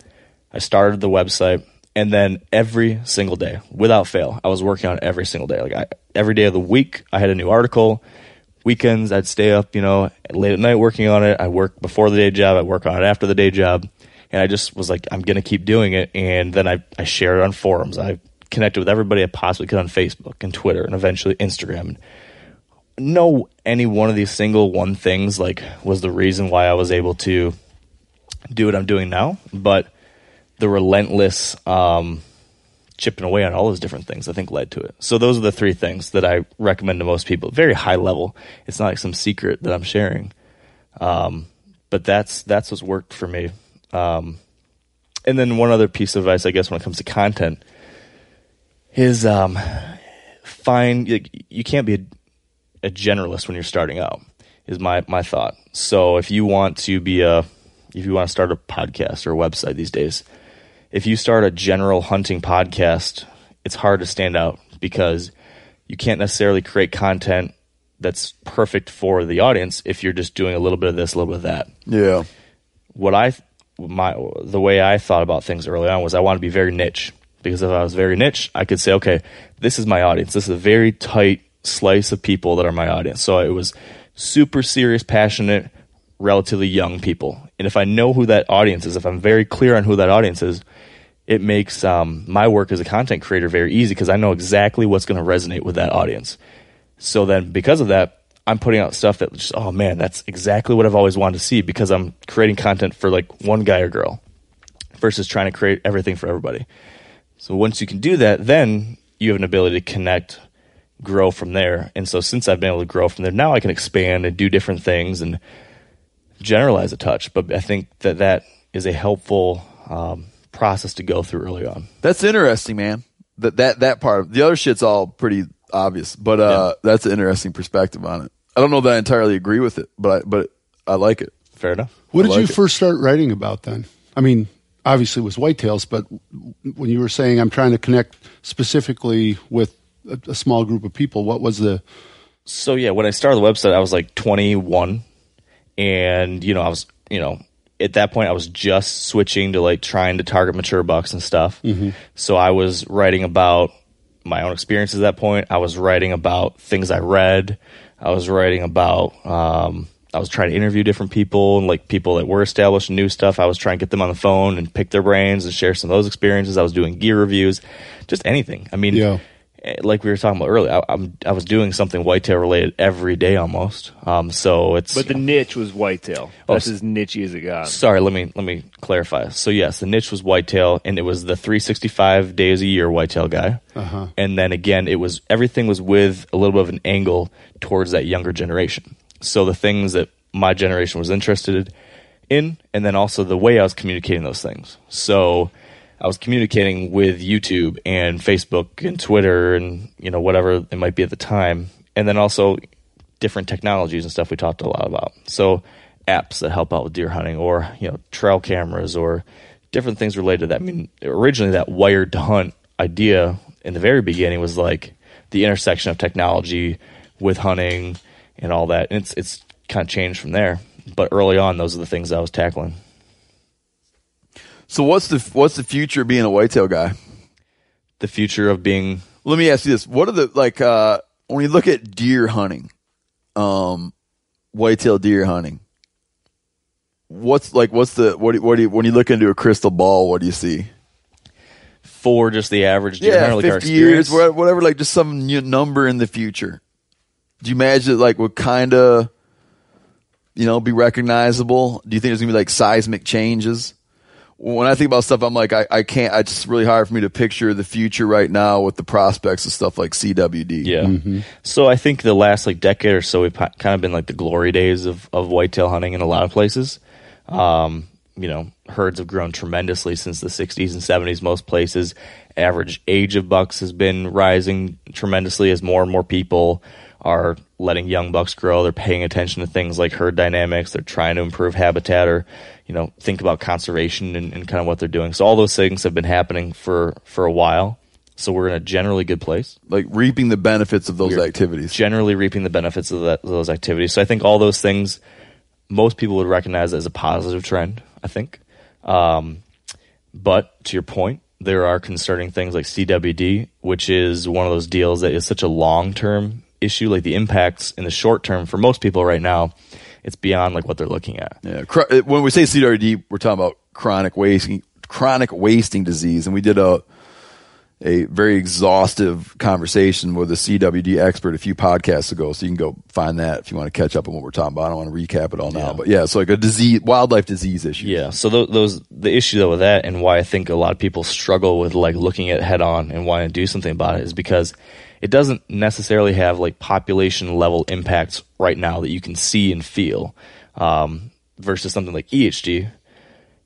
I started the website and then every single day, without fail, I was working on it every single day. Like I, every day of the week, I had a new article. Weekends, I'd stay up, you know, late at night working on it. I work before the day job. I work on it after the day job. And I just was like, I'm going to keep doing it. And then I, I share it on forums. I connected with everybody I possibly could on Facebook and Twitter and eventually Instagram. No, any one of these single one things like was the reason why I was able to do what I'm doing now. But the relentless um, chipping away on all those different things, I think led to it. So those are the three things that I recommend to most people. Very high level. It's not like some secret that I'm sharing, um, but that's that's what's worked for me. Um, and then one other piece of advice, I guess, when it comes to content, is um, find like, you can't be a, a generalist when you're starting out. Is my my thought. So if you want to be a if you want to start a podcast or a website these days, if you start a general hunting podcast, it's hard to stand out because you can't necessarily create content that's perfect for the audience if you're just doing a little bit of this, a little bit of that. Yeah. What I my the way I thought about things early on was I want to be very niche because if I was very niche, I could say, okay, this is my audience. This is a very tight slice of people that are my audience. So it was super serious, passionate, relatively young people. And if I know who that audience is, if I'm very clear on who that audience is, it makes um, my work as a content creator very easy because I know exactly what's going to resonate with that audience. So then, because of that, I'm putting out stuff that just, oh man, that's exactly what I've always wanted to see because I'm creating content for like one guy or girl versus trying to create everything for everybody. So once you can do that, then you have an ability to connect, grow from there. And so since I've been able to grow from there, now I can expand and do different things and generalize a touch. But I think that that is a helpful um, process to go through early on. That's interesting, man. That that that part. The other shit's all pretty obvious, but uh, that's an interesting perspective on it. I don't know that I entirely agree with it, but I, but I like it. Fair enough. What I did you it. first start writing about then? I mean, obviously it was whitetails, but when you were saying I'm trying to connect specifically with a, a small group of people, what was the So yeah, when I started the website, I was like 21, and you know, I was you know at that point I was just switching to like trying to target mature bucks and stuff. So I was writing about my own experiences at that point. I was writing about things I read. I was writing about. Um, I was trying to interview different people and like people that were established and new stuff. I was trying to get them on the phone and pick their brains and share some of those experiences. I was doing gear reviews, just anything. I mean, Yeah. Like we were talking about earlier, I, I'm I was doing something whitetail related every day almost. Um, so it's But the niche was whitetail. That's Oh, as nichey as it got. sorry. Let me let me clarify. So yes, the niche was whitetail, and it was the 365 days a year whitetail guy. Uh-huh. And then again, it was everything was with a little bit of an angle towards that younger generation. So the things that my generation was interested in, and then also the way I was communicating those things. So I was communicating with YouTube and Facebook and Twitter and you know whatever it might be at the time, and then also different technologies and stuff we talked a lot about. So apps that help out with deer hunting, or you know trail cameras, or different things related to that. I mean, originally that wired to hunt idea in the very beginning was like the intersection of technology with hunting and all that. And it's it's kind of changed from there. But early on, those are the things I was tackling. So what's the what's the future of being a whitetail guy? The future of being Let me ask you this: What are the like uh, when you look at deer hunting, um, whitetail deer hunting? What's like? What's the what? Do, what do you, when you look into a crystal ball? What do you see? for just the average deer yeah, hunter, like fifty years, whatever. Like just some new number in the future. Do you imagine it like would kind of, you know, be recognizable? Do you think there's gonna be like seismic changes? When I think about stuff, I'm like, I, I can't. It's just really hard for me to picture the future right now with the prospects of stuff like CWD. Yeah. So I think the last like decade or so, we've kind of been like the glory days of, of whitetail hunting in a lot of places. Um, you know, herds have grown tremendously since the 60s and 70s. Most places, average age of bucks has been rising tremendously as more and more people are letting young bucks grow. They're paying attention to things like herd dynamics. They're trying to improve habitat or, you know, think about conservation and, and kind of what they're doing. So all those things have been happening for, for a while. So we're in a generally good place Like reaping the benefits of those activities. generally reaping the benefits of that, those activities. So I think all those things, most people would recognize as a positive trend. I think, um, but to your point, there are concerning things like CWD, which is one of those deals that is such a long term issue. Like the impacts in the short term for most people right now, it's beyond like what they're looking at. Yeah, uh, when we say CWD, we're talking about chronic wasting, chronic wasting disease, and we did a a very exhaustive conversation with a CWD expert a few podcasts ago. So you can go find that if you want to catch up on what we're talking about. I don't want to recap it all now, Yeah. but yeah, it's like a disease, wildlife disease issue. Yeah. So those, those the issue though with that, and why I think a lot of people struggle with like looking at head on and wanting to do something about it is because it doesn't necessarily have like population level impacts right now that you can see and feel, um, versus something like EHD,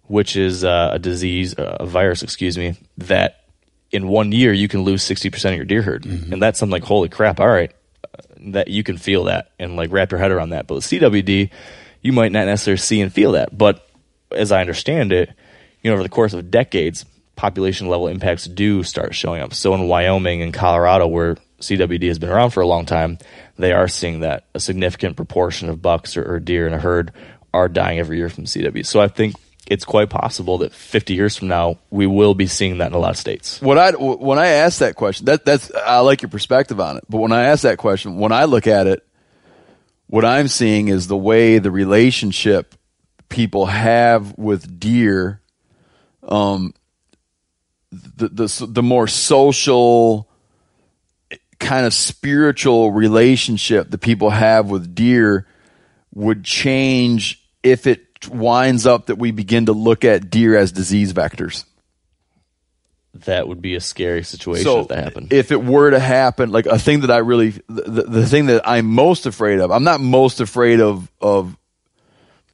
which is uh, a disease, a virus, excuse me, that in one year you can lose 60% of your deer herd. And that's something like, holy crap, all right, uh, that you can feel that and like wrap your head around that. But with CWD, you might not necessarily see and feel that. But as I understand it, you know, over the course of decades, population level impacts do start showing up. So in Wyoming and Colorado, where CWD has been around for a long time, they are seeing that a significant proportion of bucks or, or deer in a herd are dying every year from CWD. So I think it's quite possible that 50 years from now, we will be seeing that in a lot of states. What I when I ask that question, that that's I like your perspective on it. But when I ask that question, when I look at it, what I'm seeing is the way the relationship people have with deer, um, the the the more social, kind of spiritual relationship that people have with deer would change if it winds up that we begin to look at deer as disease vectors. That would be a scary situation So if that happened. if it were to happen, like a thing that I really, the, the thing that I'm most afraid of, I'm not most afraid of of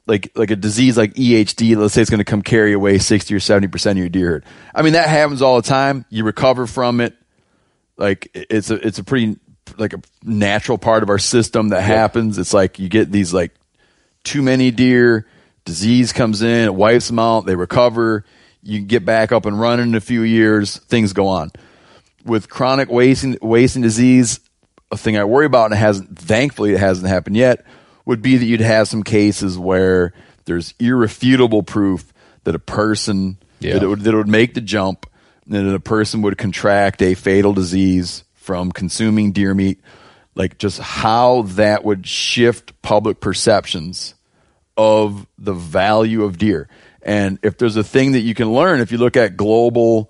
like like a disease like EHD. Let's say it's going to come carry away sixty or seventy percent of your deer herd. I mean that happens all the time. You recover from it. Like it's a it's a pretty like a natural part of our system that happens. It's like you get these like too many deer, disease comes in, it wipes them out, they recover, you get back up and running in a few years, things go on. With chronic wasting wasting disease, a thing I worry about and it hasn't thankfully it hasn't happened yet, would be that you'd have some cases where there's irrefutable proof that a person Yeah. that, it would, that it would make the jump, that a person would contract a fatal disease from consuming deer meat, like just how that would shift public perceptions of the value of deer. And if there's a thing that you can learn, if you look at global,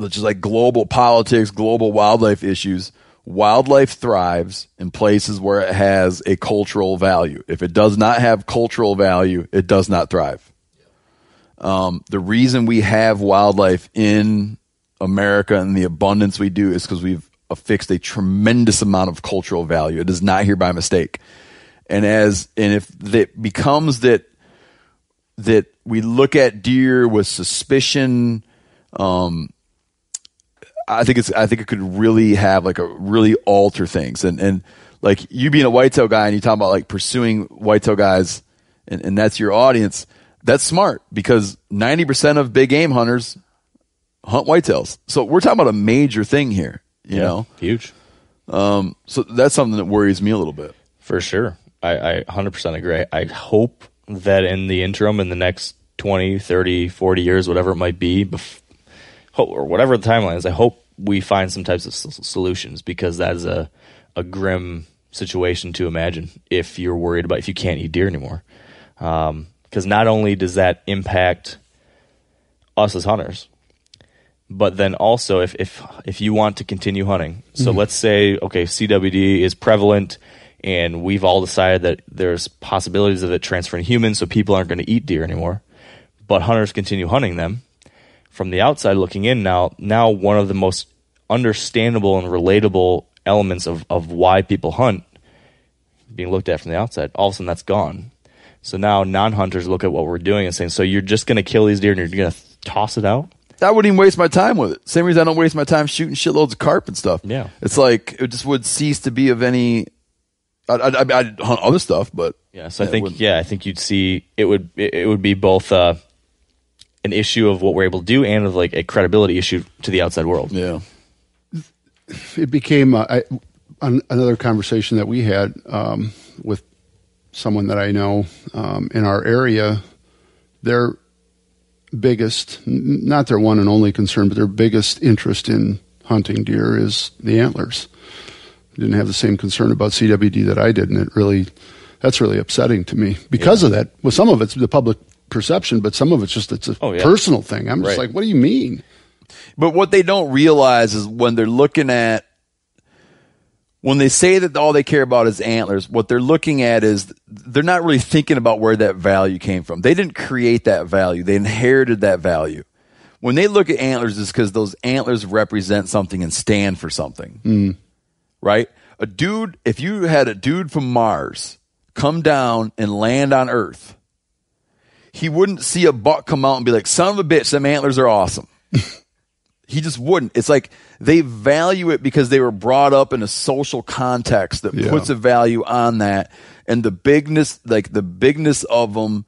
just like global politics, global wildlife issues, wildlife thrives in places where it has a cultural value. If it does not have cultural value, it does not thrive. Um, the reason we have wildlife in America and the abundance we do is because we've affixed a tremendous amount of cultural value. It is not here by mistake. And as and if it becomes that that we look at deer with suspicion, um, I think it's I think it could really have like a really alter things and and like you being a whitetail guy and you talk about like pursuing whitetail guys and, and that's your audience. That's smart because ninety percent of big game hunters hunt whitetails. So we're talking about a major thing here. You know, huge. Um, so that's something that worries me a little bit. For sure. I, I 100% agree. I hope that in the interim, in the next 20, 30, 40 years, whatever it might be, bef- or whatever the timeline is, I hope we find some types of solutions because that is a, a grim situation to imagine if you're worried about if you can't eat deer anymore. Um, because not only does that impact us as hunters, but then also if if if you want to continue hunting so mm-hmm. let's say okay cwd is prevalent and we've all decided that there's possibilities of it transferring humans so people aren't going to eat deer anymore but hunters continue hunting them from the outside looking in now now one of the most understandable and relatable elements of, of why people hunt being looked at from the outside all of a sudden that's gone so now non-hunters look at what we're doing and saying so you're just going to kill these deer and you're going to toss it out I wouldn't even waste my time with it. Same reason I don't waste my time shooting shitloads of carp and stuff. Yeah. It's like it just would cease to be of any. I I I I'd hunt other stuff, but Yeah, so I think yeah, I think you'd see it would it it would be both uh, an issue of what we're able to do and of like a credibility issue to the outside world. Yeah, it became uh, I, an, another conversation that we had um, with someone that I know um, in our area. Their biggest, n- not their one and only concern, but their biggest interest in hunting deer is the antlers. Didn't have the same concern about CWD that I did, and it really, that's really upsetting to me because of that. Well, some of it's the public perception, but some of it's just it's a Oh, yeah. personal thing. I'm just Right. like, what do you mean? But what they don't realize is when they're looking at when they say that all they care about is antlers, what they're looking at is they're not really thinking about where that value came from. They didn't create that value. They inherited that value. When they look at antlers, it's because those antlers represent something and stand for something. Hmm. Right? A dude, if you had a dude from Mars come down and land on Earth, he wouldn't see a buck come out and be like, son of a bitch, them antlers are awesome. He just wouldn't. It's like they value it because they were brought up in a social context that Yeah. puts a value on that, and the bigness, like the bigness of them,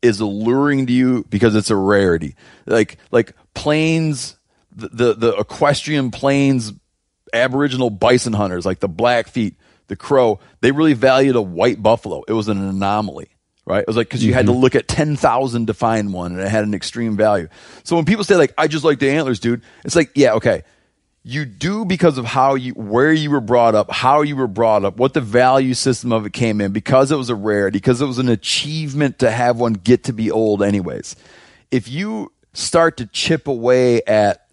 is alluring to you because it's a rarity. Like like plains, the the, the equestrian plains, Aboriginal bison hunters, like the Blackfeet, the Crow, they really valued a white buffalo. It was an anomaly, right? It was like because you had to mm-hmm. look at ten thousand to find one, and it had an extreme value. So when people say like, "I just like the antlers, dude," it's like, yeah, okay. You do because of how you, where you were brought up, how you were brought up, what the value system of it came in, because it was a rarity, because it was an achievement to have one get to be old, anyways. If you start to chip away at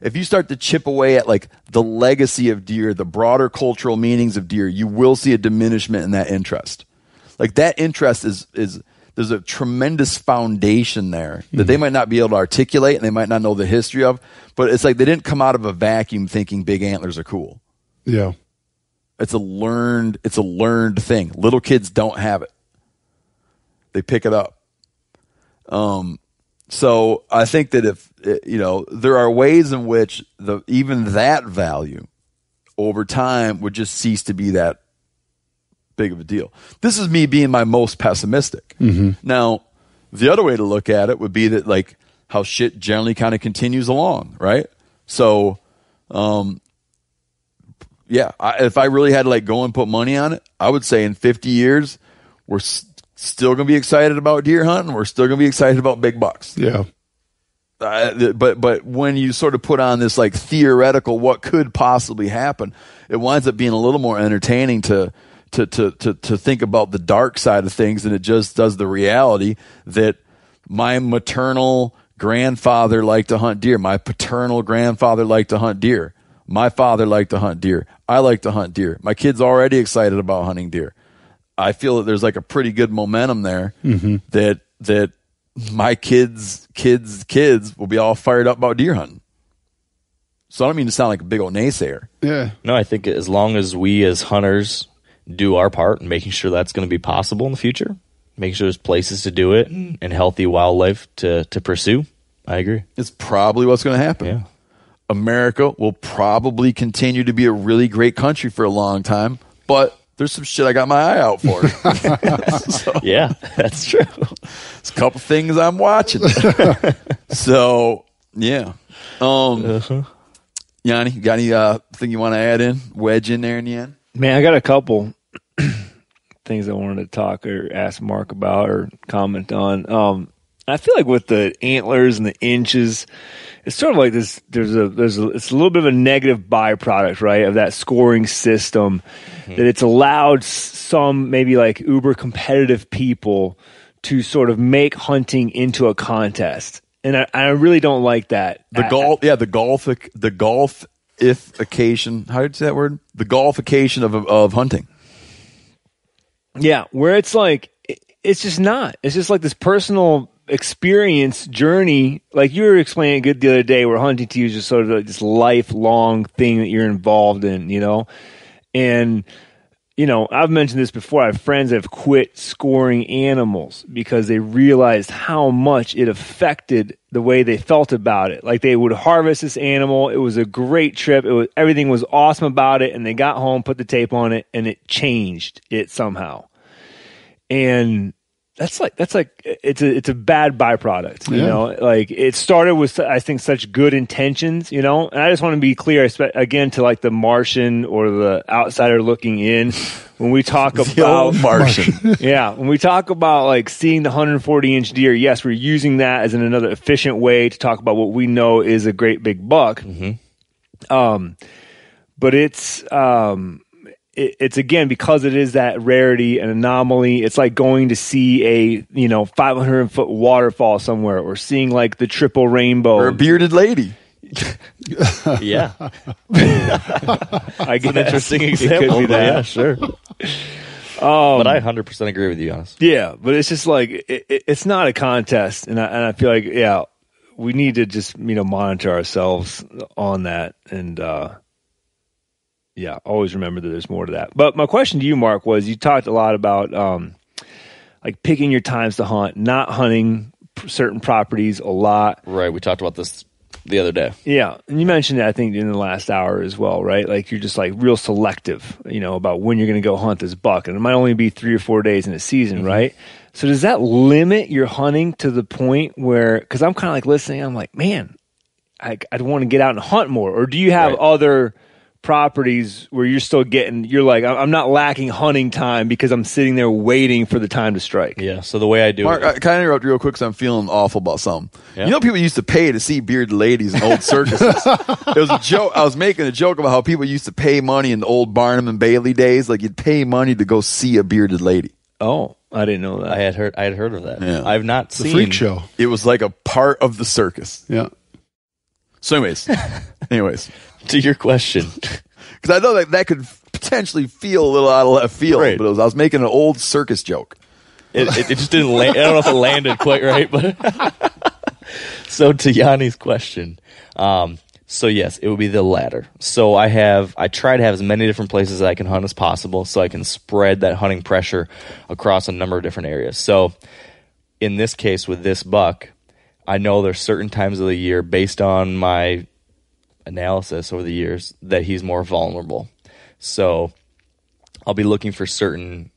if you start to chip away at like the legacy of deer, the broader cultural meanings of deer, you will see a diminishment in that interest. Like that interest is is there's a tremendous foundation there that they might not be able to articulate and they might not know the history of, but it's like they didn't come out of a vacuum thinking big antlers are cool. Yeah. It's a learned it's a learned thing. Little kids don't have it. They pick it up. Um so I think that if eh, you know there are ways in which the even that value over time would just cease to be that big of a deal. This is me being my most pessimistic. Now, the other way to look at it would be that like how shit generally kind of continues along, right? So, um, yeah, I, if I really had to like go and put money on it, I would say in 50 years, we're s- still going to be excited about deer hunting. We're still going to be excited about big bucks. Yeah. Uh, but but when you sort of put on this like theoretical what could possibly happen, it winds up being a little more entertaining to to to to to think about the dark side of things than it just does the reality that my maternal grandfather liked to hunt deer, my paternal grandfather liked to hunt deer, my father liked to hunt deer, I like to hunt deer. My kid's already excited about hunting deer. I feel that there's like a pretty good momentum there mm-hmm. that that my kids, kids, kids will be all fired up about deer hunting. So I don't mean to sound like a big old naysayer. Yeah. No, I think as long as we as hunters do our part in making sure that's going to be possible in the future, making sure there's places to do it and healthy wildlife to, to pursue, I agree. It's probably what's going to happen. Yeah. America will probably continue to be a really great country for a long time, but there's some shit I got my eye out for. So, Yeah, that's true. It's a couple things I'm watching. so yeah. Um Yanni, you got any uh thing you want to add in? Wedge in there in the end? Man, I got a couple things I wanted to talk or ask Mark about or comment on. Um, I feel like with the antlers and the inches, it's sort of like this. There's a there's a, it's a little bit of a negative byproduct, right, of that scoring system that it's allowed some maybe like uber competitive people to sort of make hunting into a contest, and I, I really don't like that. The I- golf, yeah, the golf, the golf if occasion. How do you say that word? The golfification of of hunting. Yeah, where it's like it's just not. It's just like this personal experience journey. Like you were explaining good the other day, where hunting to you is just sort of like this lifelong thing that you're involved in, you know? And you know, I've mentioned this before. I have friends that have quit scoring animals because they realized how much it affected the way they felt about it. Like they would harvest this animal. It was a great trip. It was everything was awesome about it. And they got home, put the tape on it, and it changed it somehow. And that's like that's like it's a it's a bad byproduct, you Yeah. know. Like it started with I think such good intentions, you know. And I just want to be clear, again, to like the Martian or the outsider looking in, when we talk about Martian. yeah, when we talk about like seeing the 140 inch deer, yes, we're using that as an, another efficient way to talk about what we know is a great big buck. Um, but it's um, it, it's again because it is that rarity and anomaly. It's like going to see a you know 500 foot waterfall somewhere, or seeing like the triple rainbow. or a bearded lady. Yeah. I get An interesting It could example. be but that. Yeah, sure. but I 100% agree with you, honest. Yeah, but it's just like it, it, it's not a contest, and I, and I feel like yeah, we need to just you know monitor ourselves on that, and uh, yeah, always remember that there's more to that. But my question to you, Mark, was you talked a lot about um, like picking your times to hunt, not hunting certain properties a lot. Right. We talked about this the other day. Yeah, and you mentioned it, I think, in the last hour as well, right? Like you're just like real selective, you know, about when you're going to go hunt this buck, and it might only be three or four days in a season, right? So does that limit your hunting to the point where? Because I'm kind of like listening, I'm like, man, I, I'd want to get out and hunt more, or do you have Right. other properties where you're still getting? You're like, I'm I'm not lacking hunting time because I'm sitting there waiting for the time to strike. Yeah. So the way I do Mark, it, I, can I interrupt you real quick because I'm feeling awful about something. Yeah. You know, people used to pay to see bearded ladies in old circuses. it was a joke. I was making a joke about how people used to pay money in the old Barnum and Bailey days. Like you'd pay money to go see a bearded lady. Oh, I didn't know that. I had heard I had heard of that. Yeah. I've not The seen freak show. It was like a part of the circus. Yeah. So, anyways, anyways, to your question. because I know that that could potentially feel a little out of left field, Right. but it was, I was making an old circus joke. It, it, it just didn't land. I don't know if it landed quite right, but so to Yanni's question, um, so yes, it would be the latter. So I have I try to have as many different places that I can hunt as possible, so I can spread that hunting pressure across a number of different areas. So in this case with this buck, I know there's certain times of the year based on my analysis over the years that he's more vulnerable. So I'll be looking for certain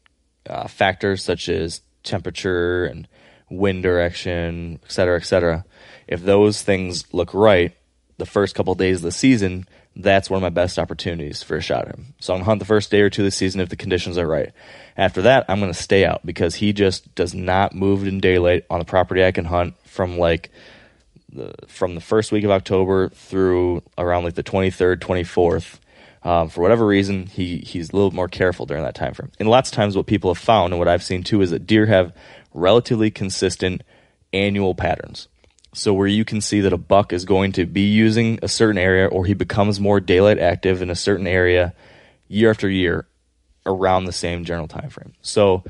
uh, factors such as temperature and wind direction, et cetera, et cetera. If those things look right, the first couple days of the season, that's one of my best opportunities for a shot at him. So I'm gonna hunt the first day or two of the season if the conditions are right. After that, I'm gonna stay out because he just does not move in daylight on the property I can hunt from like the from the first week of October through around like the 23rd, 24th. Um, for whatever reason, he he's a little more careful during that time frame. And lots of times, what people have found and what I've seen too is that deer have relatively consistent annual patterns. So where you can see that a buck is going to be using a certain area, or he becomes more daylight active in a certain area year after year around the same general time frame. So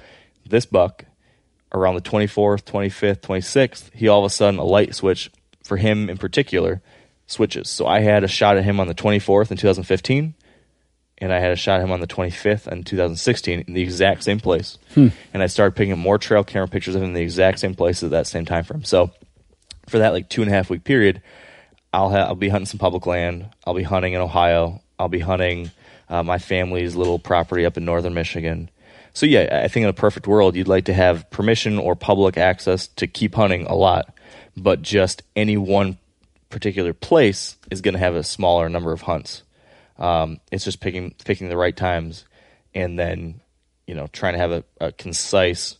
this buck around the 24th, 25th, 26th, he all of a sudden a light switch for him in particular switches. So I had a shot at him on the 24th in 2015 and I had a shot at him on the 25th in 2016 in the exact same place. And I started picking up more trail camera pictures of him in the exact same place at that same time frame. So for that like two and a half week period, I'll ha- I'll be hunting some public land. I'll be hunting in Ohio. I'll be hunting uh, my family's little property up in northern Michigan. So yeah, I think in a perfect world, you'd like to have permission or public access to keep hunting a lot, but just any one particular place is going to have a smaller number of hunts. Um, it's just picking picking the right times, and then you know trying to have a, a concise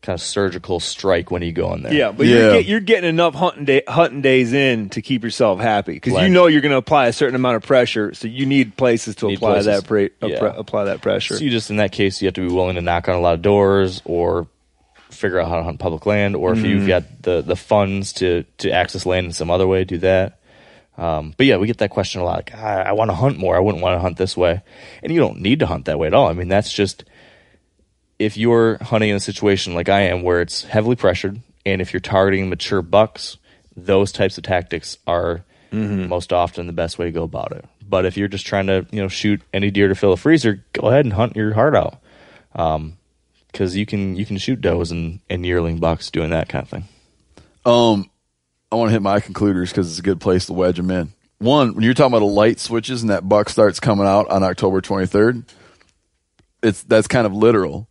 kind of surgical strike when you go in there. Yeah, but Yeah. You're, get, you're getting enough hunting day, hunting days in to keep yourself happy because you know you're going to apply a certain amount of pressure, so you need places to Need apply places. that pre- Yeah. apply that pressure. So you just in that case you have to be willing to knock on a lot of doors or figure out how to hunt public land, or if Mm-hmm. you've got the the funds to to access land in some other way, do that. Um, but yeah, we get that question a lot. Like, I, I want to hunt more. I wouldn't want to hunt this way, and you don't need to hunt that way at all. I mean, that's just if you're hunting in a situation like I am, where it's heavily pressured, and if you're targeting mature bucks, those types of tactics are Mm-hmm. most often the best way to go about it. But if you're just trying to, you know, shoot any deer to fill a freezer, go ahead and hunt your heart out, because you can you can shoot does and, and yearling bucks doing that kind of thing. Um, I want to hit my concluders because it's a good place to wedge them in. One, when you're talking about the light switches and that buck starts coming out on October 23rd, it's that's kind of literal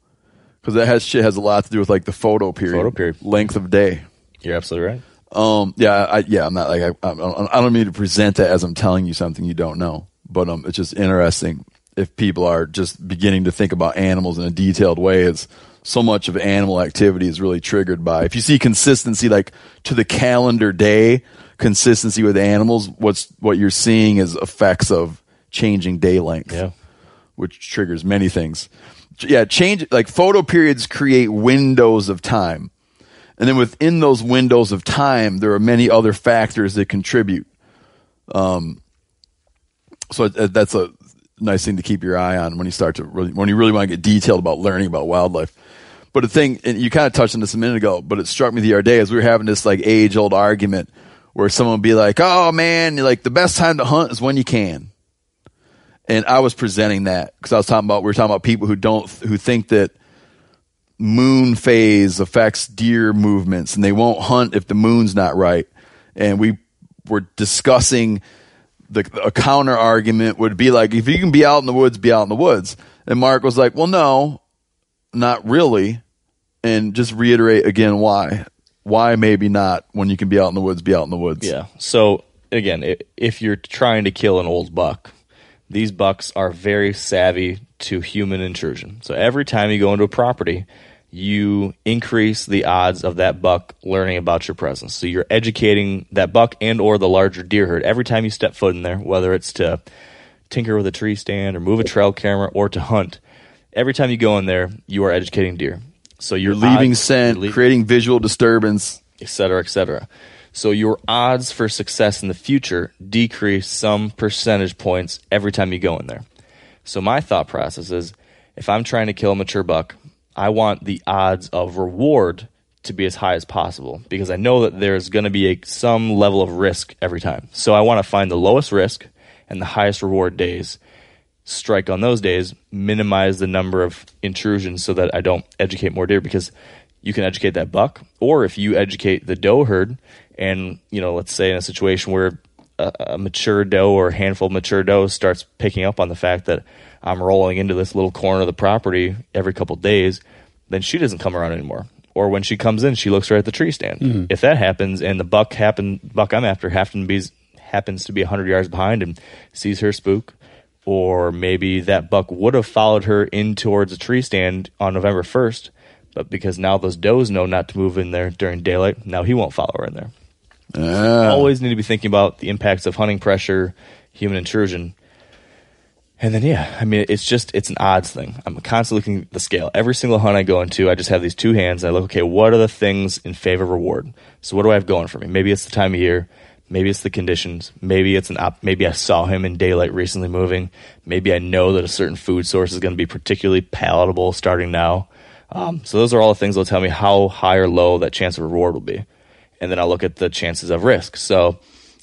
because that has shit has a lot to do with like the photo period, Photo period. length of day. You're absolutely right. Um, yeah, I, yeah, I'm not like I, I, I don't mean to present that as I'm telling you something you don't know, but um, it's just interesting if people are just beginning to think about animals in a detailed way. It's so much of animal activity is really triggered by if you see consistency like to the calendar day consistency with animals. What's what you're seeing is effects of changing day length Yeah. which triggers many things. Yeah, change like photo periods create windows of time. And then within those windows of time, there are many other factors that contribute. Um, so that's a nice thing to keep your eye on when you start to really, when you really want to get detailed about learning about wildlife. But the thing, and you kind of touched on this a minute ago, but it struck me the other day as we were having this like age old argument where someone would be like, "Oh man, like the best time to hunt is when you can." and I was presenting that because I was talking about we were talking about people who don't who think that moon phase affects deer movements and they won't hunt if the moon's not right, and we were discussing the a counter argument would be like, if you can be out in the woods, be out in the woods. And Mark was like, well, no, not really, and just reiterate again why. Why maybe not when you can be out in the woods, be out in the woods. Yeah. So again, if you're trying to kill an old buck, these bucks are very savvy to human intrusion. So every time you go into a property, you increase the odds of that buck learning about your presence. So you're educating that buck and or the larger deer herd every time you step foot in there, whether it's to tinker with a tree stand or move a trail camera or to hunt. Every time you go in there, you are educating deer. So You're leaving odds- scent, leaving- creating visual disturbance. et cetera, et cetera. So your odds for success in the future decrease some percentage points every time you go in there. So my thought process is if I'm trying to kill a mature buck, I want the odds of reward to be as high as possible because I know that there's going to be a, some level of risk every time. So I want to find the lowest risk and the highest reward days strike on those days, minimize the number of intrusions so that I don't educate more deer because you can educate that buck, or if you educate the doe herd, and you know, let's say in a situation where a, a mature doe or a handful of mature does starts picking up on the fact that I'm rolling into this little corner of the property every couple days, then she doesn't come around anymore. Or when she comes in, she looks right at the tree stand. If that happens, and the buck happen buck I'm after happen to be happens to be 100 yards behind and sees her spook, or maybe that buck would have followed her in towards a tree stand on November 1st, but because now those does know not to move in there during daylight, now he won't follow her in there. Ah. Always need to be thinking about the impacts of hunting pressure, human intrusion. And then, yeah, I mean, it's just, it's an odds thing. I'm constantly looking at the scale. Every single hunt I go into, I just have these two hands. And I look, okay, what are the things in favor of reward? So what do I have going for me? Maybe it's the time of year. Maybe it's the conditions. Maybe it's an op. Maybe I saw him in daylight recently moving. Maybe I know that a certain food source is going to be particularly palatable starting now. Um, so those are all the things that'll tell me how high or low that chance of reward will be. And then I'll look at the chances of risk. So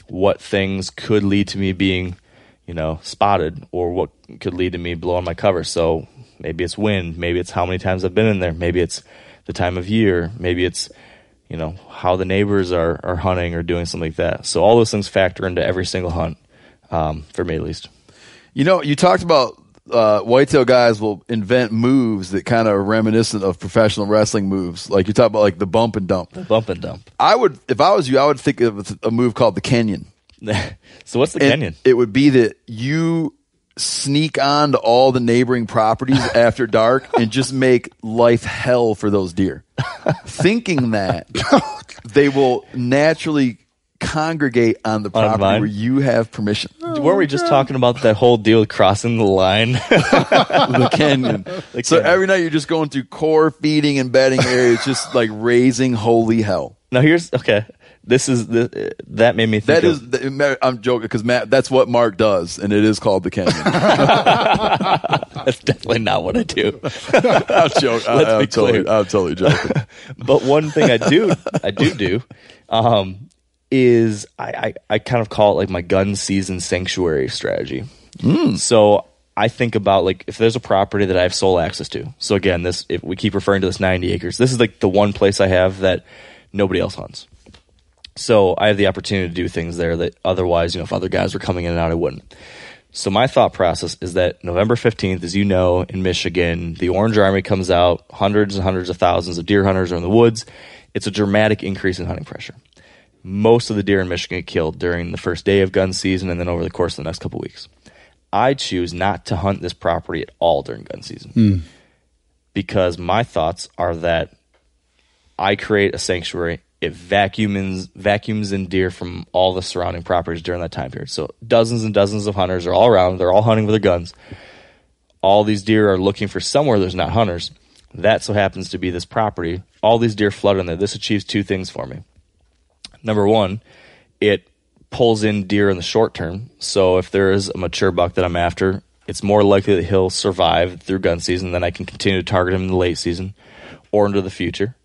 what things could lead to me being, you know, spotted or what could lead to me blowing my cover. So maybe it's wind, maybe it's how many times I've been in there, maybe it's the time of year, maybe it's, you know, how the neighbors are, are hunting or doing something like that. So all those things factor into every single hunt, um, for me at least. You know, you talked about uh, whitetail guys will invent moves that kind of are reminiscent of professional wrestling moves. Like you talk about, like the bump and dump. The Bump and dump. I would, if I was you, I would think of a move called the Kenyon. so what's the And Kenyon? It would be that you sneak on to all the neighboring properties after dark and just make life hell for those deer, thinking that they will naturally congregate on the property mine? where you have permission. Weren't we just oh, talking about that whole deal with crossing the line? the Kenyon. The so Kenyon. every night you're just going through core feeding and bedding areas, just like raising holy hell. now here's okay. This is the that made me think That of, is, I'm joking because Matt, that's what Mark does, and it is called the Kenyon. that's definitely not what I do. I'm joking. Let's I'm, be totally. I'm totally joking. but one thing I do, I do do, um, is I, I, I kind of call it like my gun season sanctuary strategy. So I think about like if there's a property that I have sole access to. So again, this if we keep referring to this 90 acres, this is like the one place I have that nobody else hunts. So I have the opportunity to do things there that otherwise, you know, if other guys were coming in and out, I wouldn't. So my thought process is that November 15th, as you know, in Michigan, the Orange Army comes out, hundreds and hundreds of thousands of deer hunters are in the woods. It's a dramatic increase in hunting pressure. Most of the deer in Michigan get killed during the first day of gun season and then over the course of the next couple weeks. I choose not to hunt this property at all during gun season hmm. because my thoughts are that I create a sanctuary. It vacuums vacuums in deer from all the surrounding properties during that time period. So dozens and dozens of hunters are all around. They're all hunting with their guns. All these deer are looking for somewhere there's not hunters. That so happens to be this property. All these deer flood in there. This achieves two things for me. Number one, it pulls in deer in the short term. So if there is a mature buck that I'm after, it's more likely that he'll survive through gun season. Then I can continue to target him in the late season or into the future.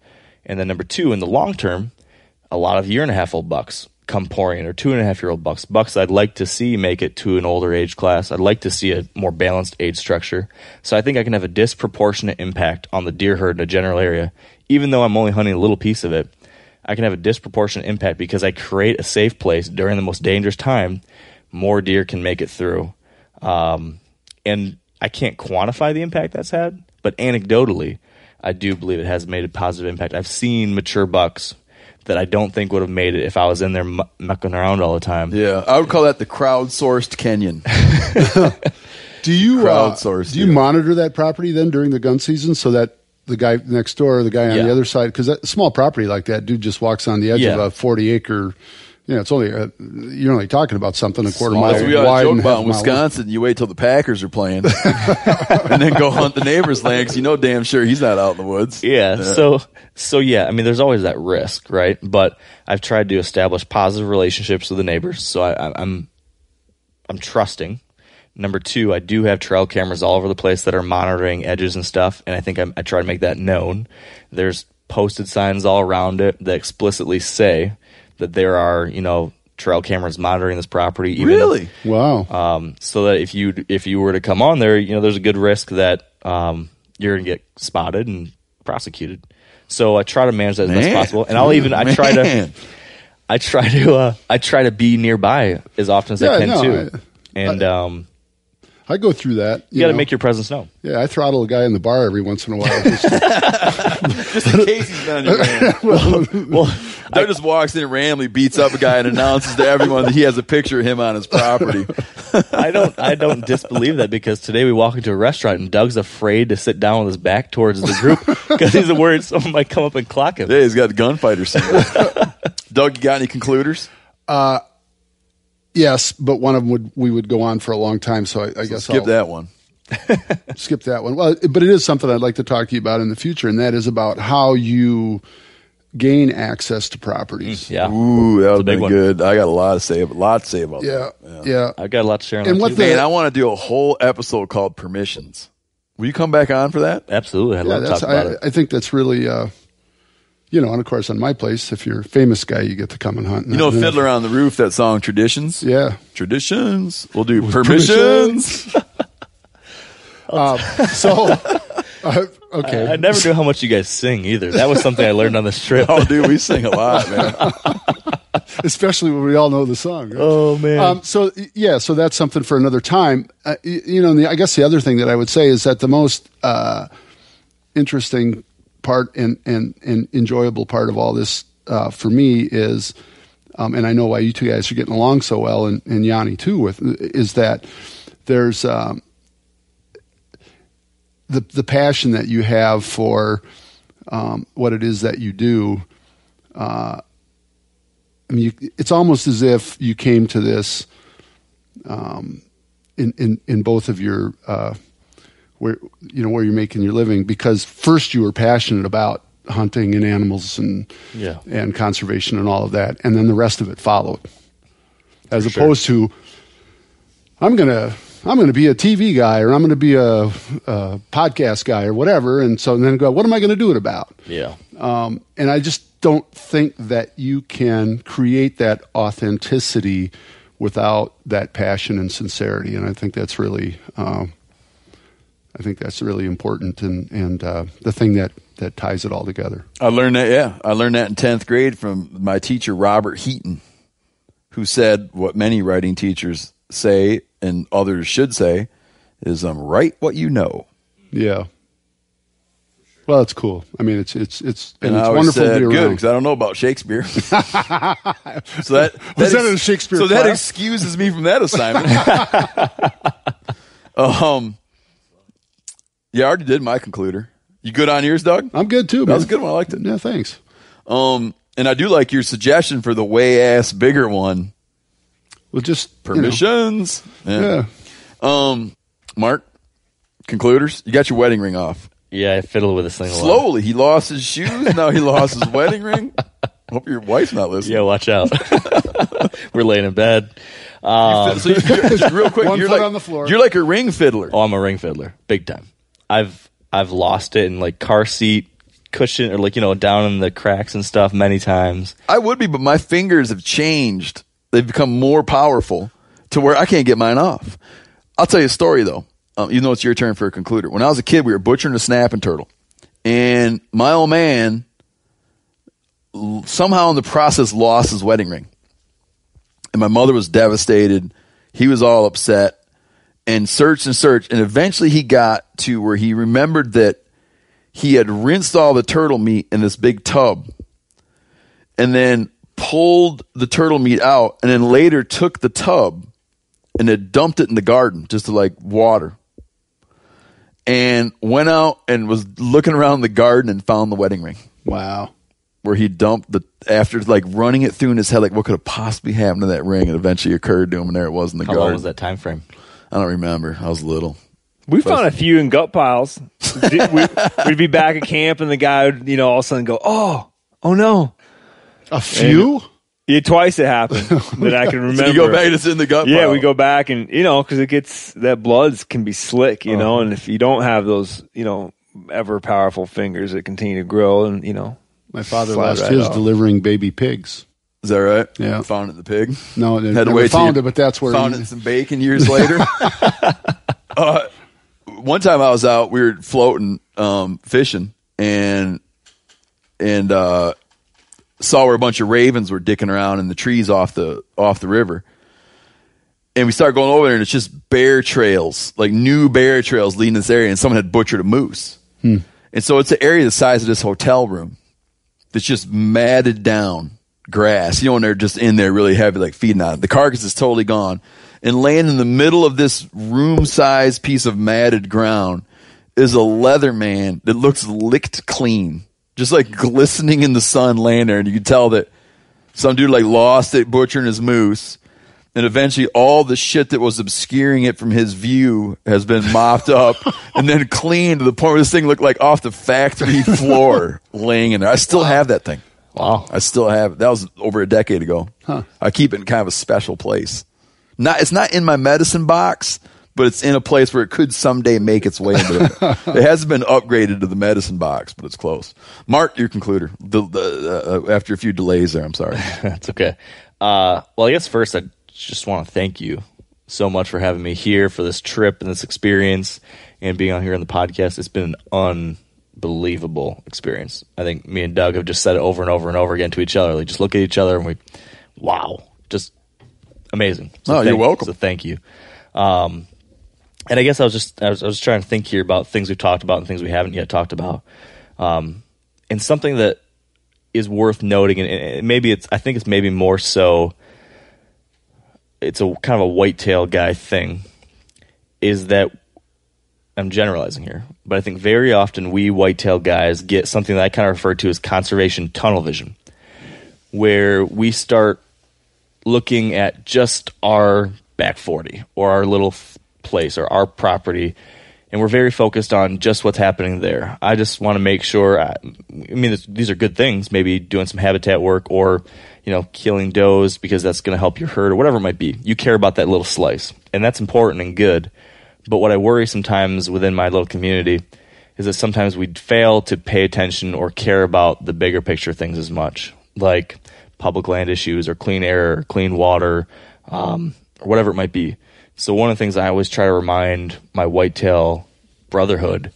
And then number two, in the long term, a lot of year and a half old bucks come pouring in, or two and a half year old bucks. Bucks I'd like to see make it to an older age class. I'd like to see a more balanced age structure. So I think I can have a disproportionate impact on the deer herd in a general area. Even though I'm only hunting a little piece of it, I can have a disproportionate impact because I create a safe place during the most dangerous time. More deer can make it through, um, and I can't quantify the impact that's had, but anecdotally, I do believe it has made a positive impact. I've seen mature bucks that I don't think would have made it if I was in there mucking around all the time. Yeah, I would call that the crowdsourced Kenyon. Do you uh, Crowdsourced do you deal. monitor that property then during the gun season so that the guy next door, or the guy on Yeah. the other side, because a small property like that, dude just walks on the edge of a forty acre. You know, it's only uh you're only talking about something a quarter mile As we always wide joke about in a mile long. Wisconsin, you wait till the Packers are playing, and then go hunt the neighbor's land because you know damn sure he's not out in the woods. Yeah. So so yeah, I mean, there's always that risk, right? But I've tried to establish positive relationships with the neighbors, so I, I, I'm I'm trusting. Number two, I do have trail cameras all over the place that are monitoring edges and stuff, and I think I'm, I try to make that known. There's posted signs all around it that explicitly say that there are, you know, trail cameras monitoring this property. Even Really? Wow. um, so that if you if you were to come on there, you know, there's a good risk that um, you're gonna get spotted and prosecuted. So I try to manage that as best possible, and I'll even I try to I try to uh, I try to be nearby as often as Yeah, I can no, too. I- and um, I go through that. you got to make your presence known. Yeah, I throttle a guy in the bar every once in a while. Just just in case he's been on your land. Well, Doug just walks in randomly, beats up a guy, and announces to everyone that he has a picture of him on his property. I don't I don't disbelieve that because today we walk into a restaurant and Doug's afraid to sit down with his back towards the group because he's worried someone might come up and clock him. Yeah, he's got the gunfighter syndrome. Doug, you got any concluders? Uh, yes, but one of them would we would go on for a long time. So I, I guess Skip I'll skip that one. skip that one. Well, but it is something I'd like to talk to you about in the future, and that is about how you gain access to properties. Mm, yeah, Ooh, that a would big be one. good. I got a lot to say. A lot to say about Yeah, that. yeah. I've got a lot to share on And that what the- Man, I want to do a whole episode called Permissions. Will you come back on for that? Absolutely, I'd Yeah, love to talk about I, it. I think that's really, uh, you know, and of course on my place, if you're a famous guy, you get to come and hunt. You know, uh, Fiddler on the Roof, that song Traditions? Yeah. Traditions. We'll do Permissions. Um, so, uh, okay. I never knew how much you guys sing either. That was something I learned on this trip. oh, dude, we sing a lot, man. especially when we all know the song. right? Oh, man. Um, so yeah, so that's something for another time. Uh, y- you know, the, I guess the other thing that I would say is that the most uh, interesting part and, and and enjoyable part of all this uh, for me is, um, and I know why you two guys are getting along so well, and, and Yanni too, with is that there's um, the the passion that you have for um, what it is that you do. Uh, I mean, you, it's almost as if you came to this um, in, in in both of your uh, where you know where you're making your living because first you were passionate about hunting and animals and Yeah. and conservation and all of that, and then the rest of it followed. As sure. opposed to, I'm gonna I'm gonna be a TV guy or I'm gonna be a, a podcast guy or whatever, and so then go, what am I gonna do it about? yeah, Um, and I just don't think that you can create that authenticity without that passion and sincerity. And I think that's really, um, I think that's really important and, and uh, the thing that, that ties it all together. I learned that, yeah. I learned that in 10th grade from my teacher, Robert Heaton, who said what many writing teachers say and others should say is um, write what you know. Yeah. Well, that's cool. I mean, it's it's it's and, And, it's wonderful said, to be good, around. because I don't know about Shakespeare. so that, Was that ex- Shakespeare So that excuses me from that assignment. um, yeah, I already did my concluder. You good on yours, Doug? I'm good too. That Man. was a good one. I liked it. Yeah, thanks. Um, and I do like your suggestion for the way ass bigger one. Well, just you know, Permissions. yeah. Um, Mark, concluders. You got your wedding ring off. yeah. I fiddle with this thing a lot. Slowly, he lost his shoes. Now he lost his wedding ring. Hope your wife's not listening. Yeah, watch out. We're laying in bed. Um, so you, just real quick, One you're foot like, on the floor. You're like a ring fiddler. oh, I'm a ring fiddler, big time. I've I've lost it in like car seat cushion or like you know down in the cracks and stuff many times. I would be, but my fingers have changed. They've become more powerful to where I can't get mine off. I'll tell you a story though. Um, even though it's your turn for a concluder. When I was a kid, we were butchering a snapping turtle, and my old man somehow in the process lost his wedding ring. And my mother was devastated. He was all upset and searched and searched. And eventually he got to where he remembered that he had rinsed all the turtle meat in this big tub and then pulled the turtle meat out and then later took the tub and had dumped it in the garden just to like water and went out and was looking around the garden and found the wedding ring Wow. where he dumped the after like running it through in his head like what could have possibly happened to that ring and eventually occurred to him and there it was in the How garden long was that time frame? i don't remember i was little We found a few in gut piles. we, would be back at camp, and the guy would, you know, all of a sudden go, "Oh, oh no!" A few? Yeah, twice it happened that I can remember. so you go back and it's in the gut Yeah, pile. we go back and you know because it gets that bloods can be slick, you know, and if you don't have those, you know, ever powerful fingers that continue to grow, and you know, My father Slide lost right his off. delivering baby pigs. is that right Yeah. found it in the pig No, they Had to never wait till found it, but that's where found he, it in some bacon years later uh, one time i was out we were floating um, fishing and and uh, saw where a bunch of ravens were dicking around in the trees off the off the river and we started going over there and it's just bear trails like new bear trails leading this area and someone had butchered a moose hmm. and so it's an area the size of this hotel room that's just matted down grass. You know, and they're just in there really heavy, like feeding on it. The carcass is totally gone. And laying in the middle of this room sized piece of matted ground is a Leatherman that looks licked clean, just like mm-hmm. glistening in the sun laying there. And you can tell that some dude like lost it butchering his moose. And eventually all the shit that was obscuring it from his view has been mopped up and then cleaned to the point where this thing looked like off the factory floor laying in there. I still have that thing. Wow. I still have it. That was over a decade ago. Huh. I keep it in kind of a special place. Not it's not in my medicine box, but it's in a place where it could someday make its way into it. it hasn't been upgraded to the medicine box, but it's close. Mark, your concluder. The, the, uh, after a few delays there, I'm sorry. That's okay. Uh, well, I guess first I just want to thank you so much for having me here for this trip and this experience and being on here on the podcast. It's been an unbelievable experience. I think me and Doug have just said it over and over and over again to each other. Like just look at each other and we, wow, just amazing. Oh, you're welcome. So thank you. Um, and I guess I was just I was, I was trying to think here about things we've talked about and things we haven't yet talked about. Um, and something that is worth noting, and- and maybe it's I think it's maybe more so. It's a kind of a whitetail guy thing, is that I'm generalizing here, but I think very often we whitetail guys get something that I kind of refer to as conservation tunnel vision, where we start looking at just our back 40 or our little place or our property and we're very focused on just what's happening there. I just want to make sure I, I mean this, these are good things, maybe doing some habitat work or you know killing does because that's going to help your herd or whatever it might be. You care about that little slice and that's important and good. But what I worry sometimes within my little community is that sometimes we fail to pay attention or care about the bigger picture things as much, like public land issues or clean air, or clean water, um, or whatever it might be. So one of the things I always try to remind my whitetail brotherhood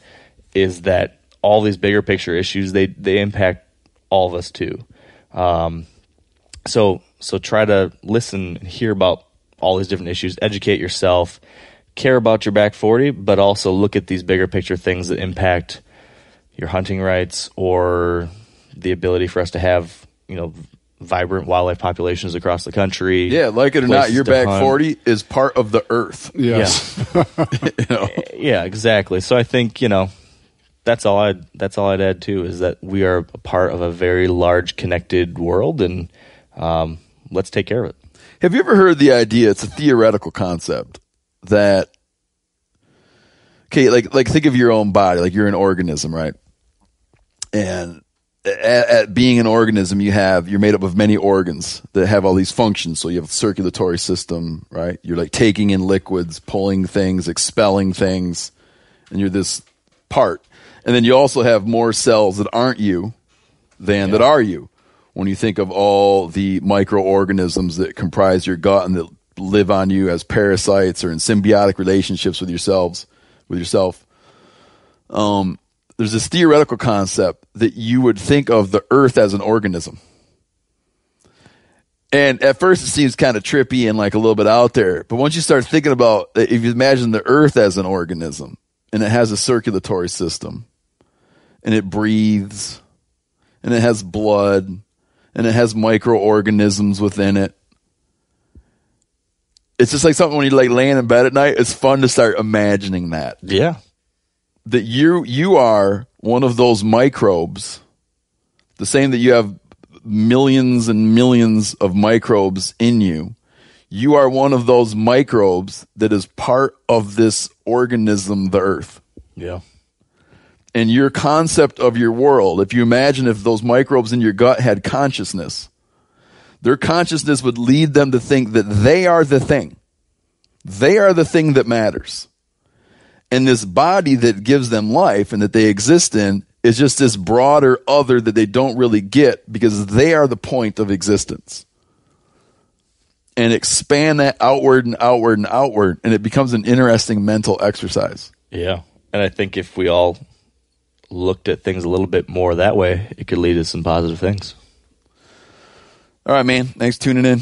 is that all these bigger picture issues they they impact all of us too. Um, so so try to listen and hear about all these different issues, educate yourself, care about your back 40, but also look at these bigger picture things that impact your hunting rights or the ability for us to have, you know, vibrant wildlife populations across the country. Yeah, like it or not, your back hunt. 40 is part of the earth. yes. You know? Yeah, exactly. So I think, you know, that's all I that's all I'd add too is that we are a part of a very large connected world and um, let's take care of it. Have you ever heard the idea? It's a theoretical concept that okay, like like think of your own body, like you're an organism, right? And at, at being an organism, you have you're made up of many organs that have all these functions. So you have a circulatory system, right? You're like taking in liquids, pulling things, expelling things, and you're this part. And then you also have more cells that aren't you than that are you. When you think of all the microorganisms that comprise your gut and that live on you as parasites or in symbiotic relationships with yourselves, with yourself, um, there's this theoretical concept that you would think of the earth as an organism. And at first it seems kind of trippy and like a little bit out there. But once you start thinking about if you imagine the earth as an organism and it has a circulatory system and it breathes and it has blood and it has microorganisms within it. It's just like something when you like laying in bed at night, it's fun to start imagining that. Yeah. That you you are one of those microbes. The same that you have millions and millions of microbes in you. You are one of those microbes that is part of this organism, the earth. Yeah. And your concept of your world, if you imagine if those microbes in your gut had consciousness, their consciousness would lead them to think that they are the thing. They are the thing that matters. And this body that gives them life and that they exist in is just this broader other that they don't really get because they are the point of existence. And expand that outward and outward and outward, and it becomes an interesting mental exercise. Yeah. And I think if we all looked at things a little bit more that way, it could lead to some positive things. All right, man. Thanks for tuning in.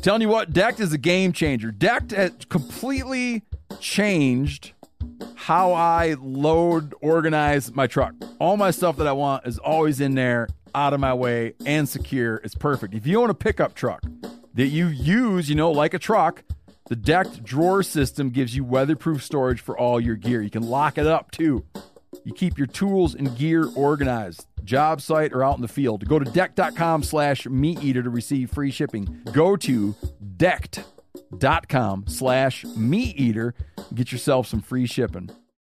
Telling you what, Decked is a game changer. Decked has completely changed how I load, organize my truck. All my stuff that I want is always in there, out of my way, and secure. It's perfect. If you own a pickup truck that you use, you know, like a truck, the decked drawer system gives you weatherproof storage for all your gear. You can lock it up too. You keep your tools and gear organized, job site or out in the field. Go to deck.com slash meat eater to receive free shipping. Go to decked.com slash meat eater. Get yourself some free shipping.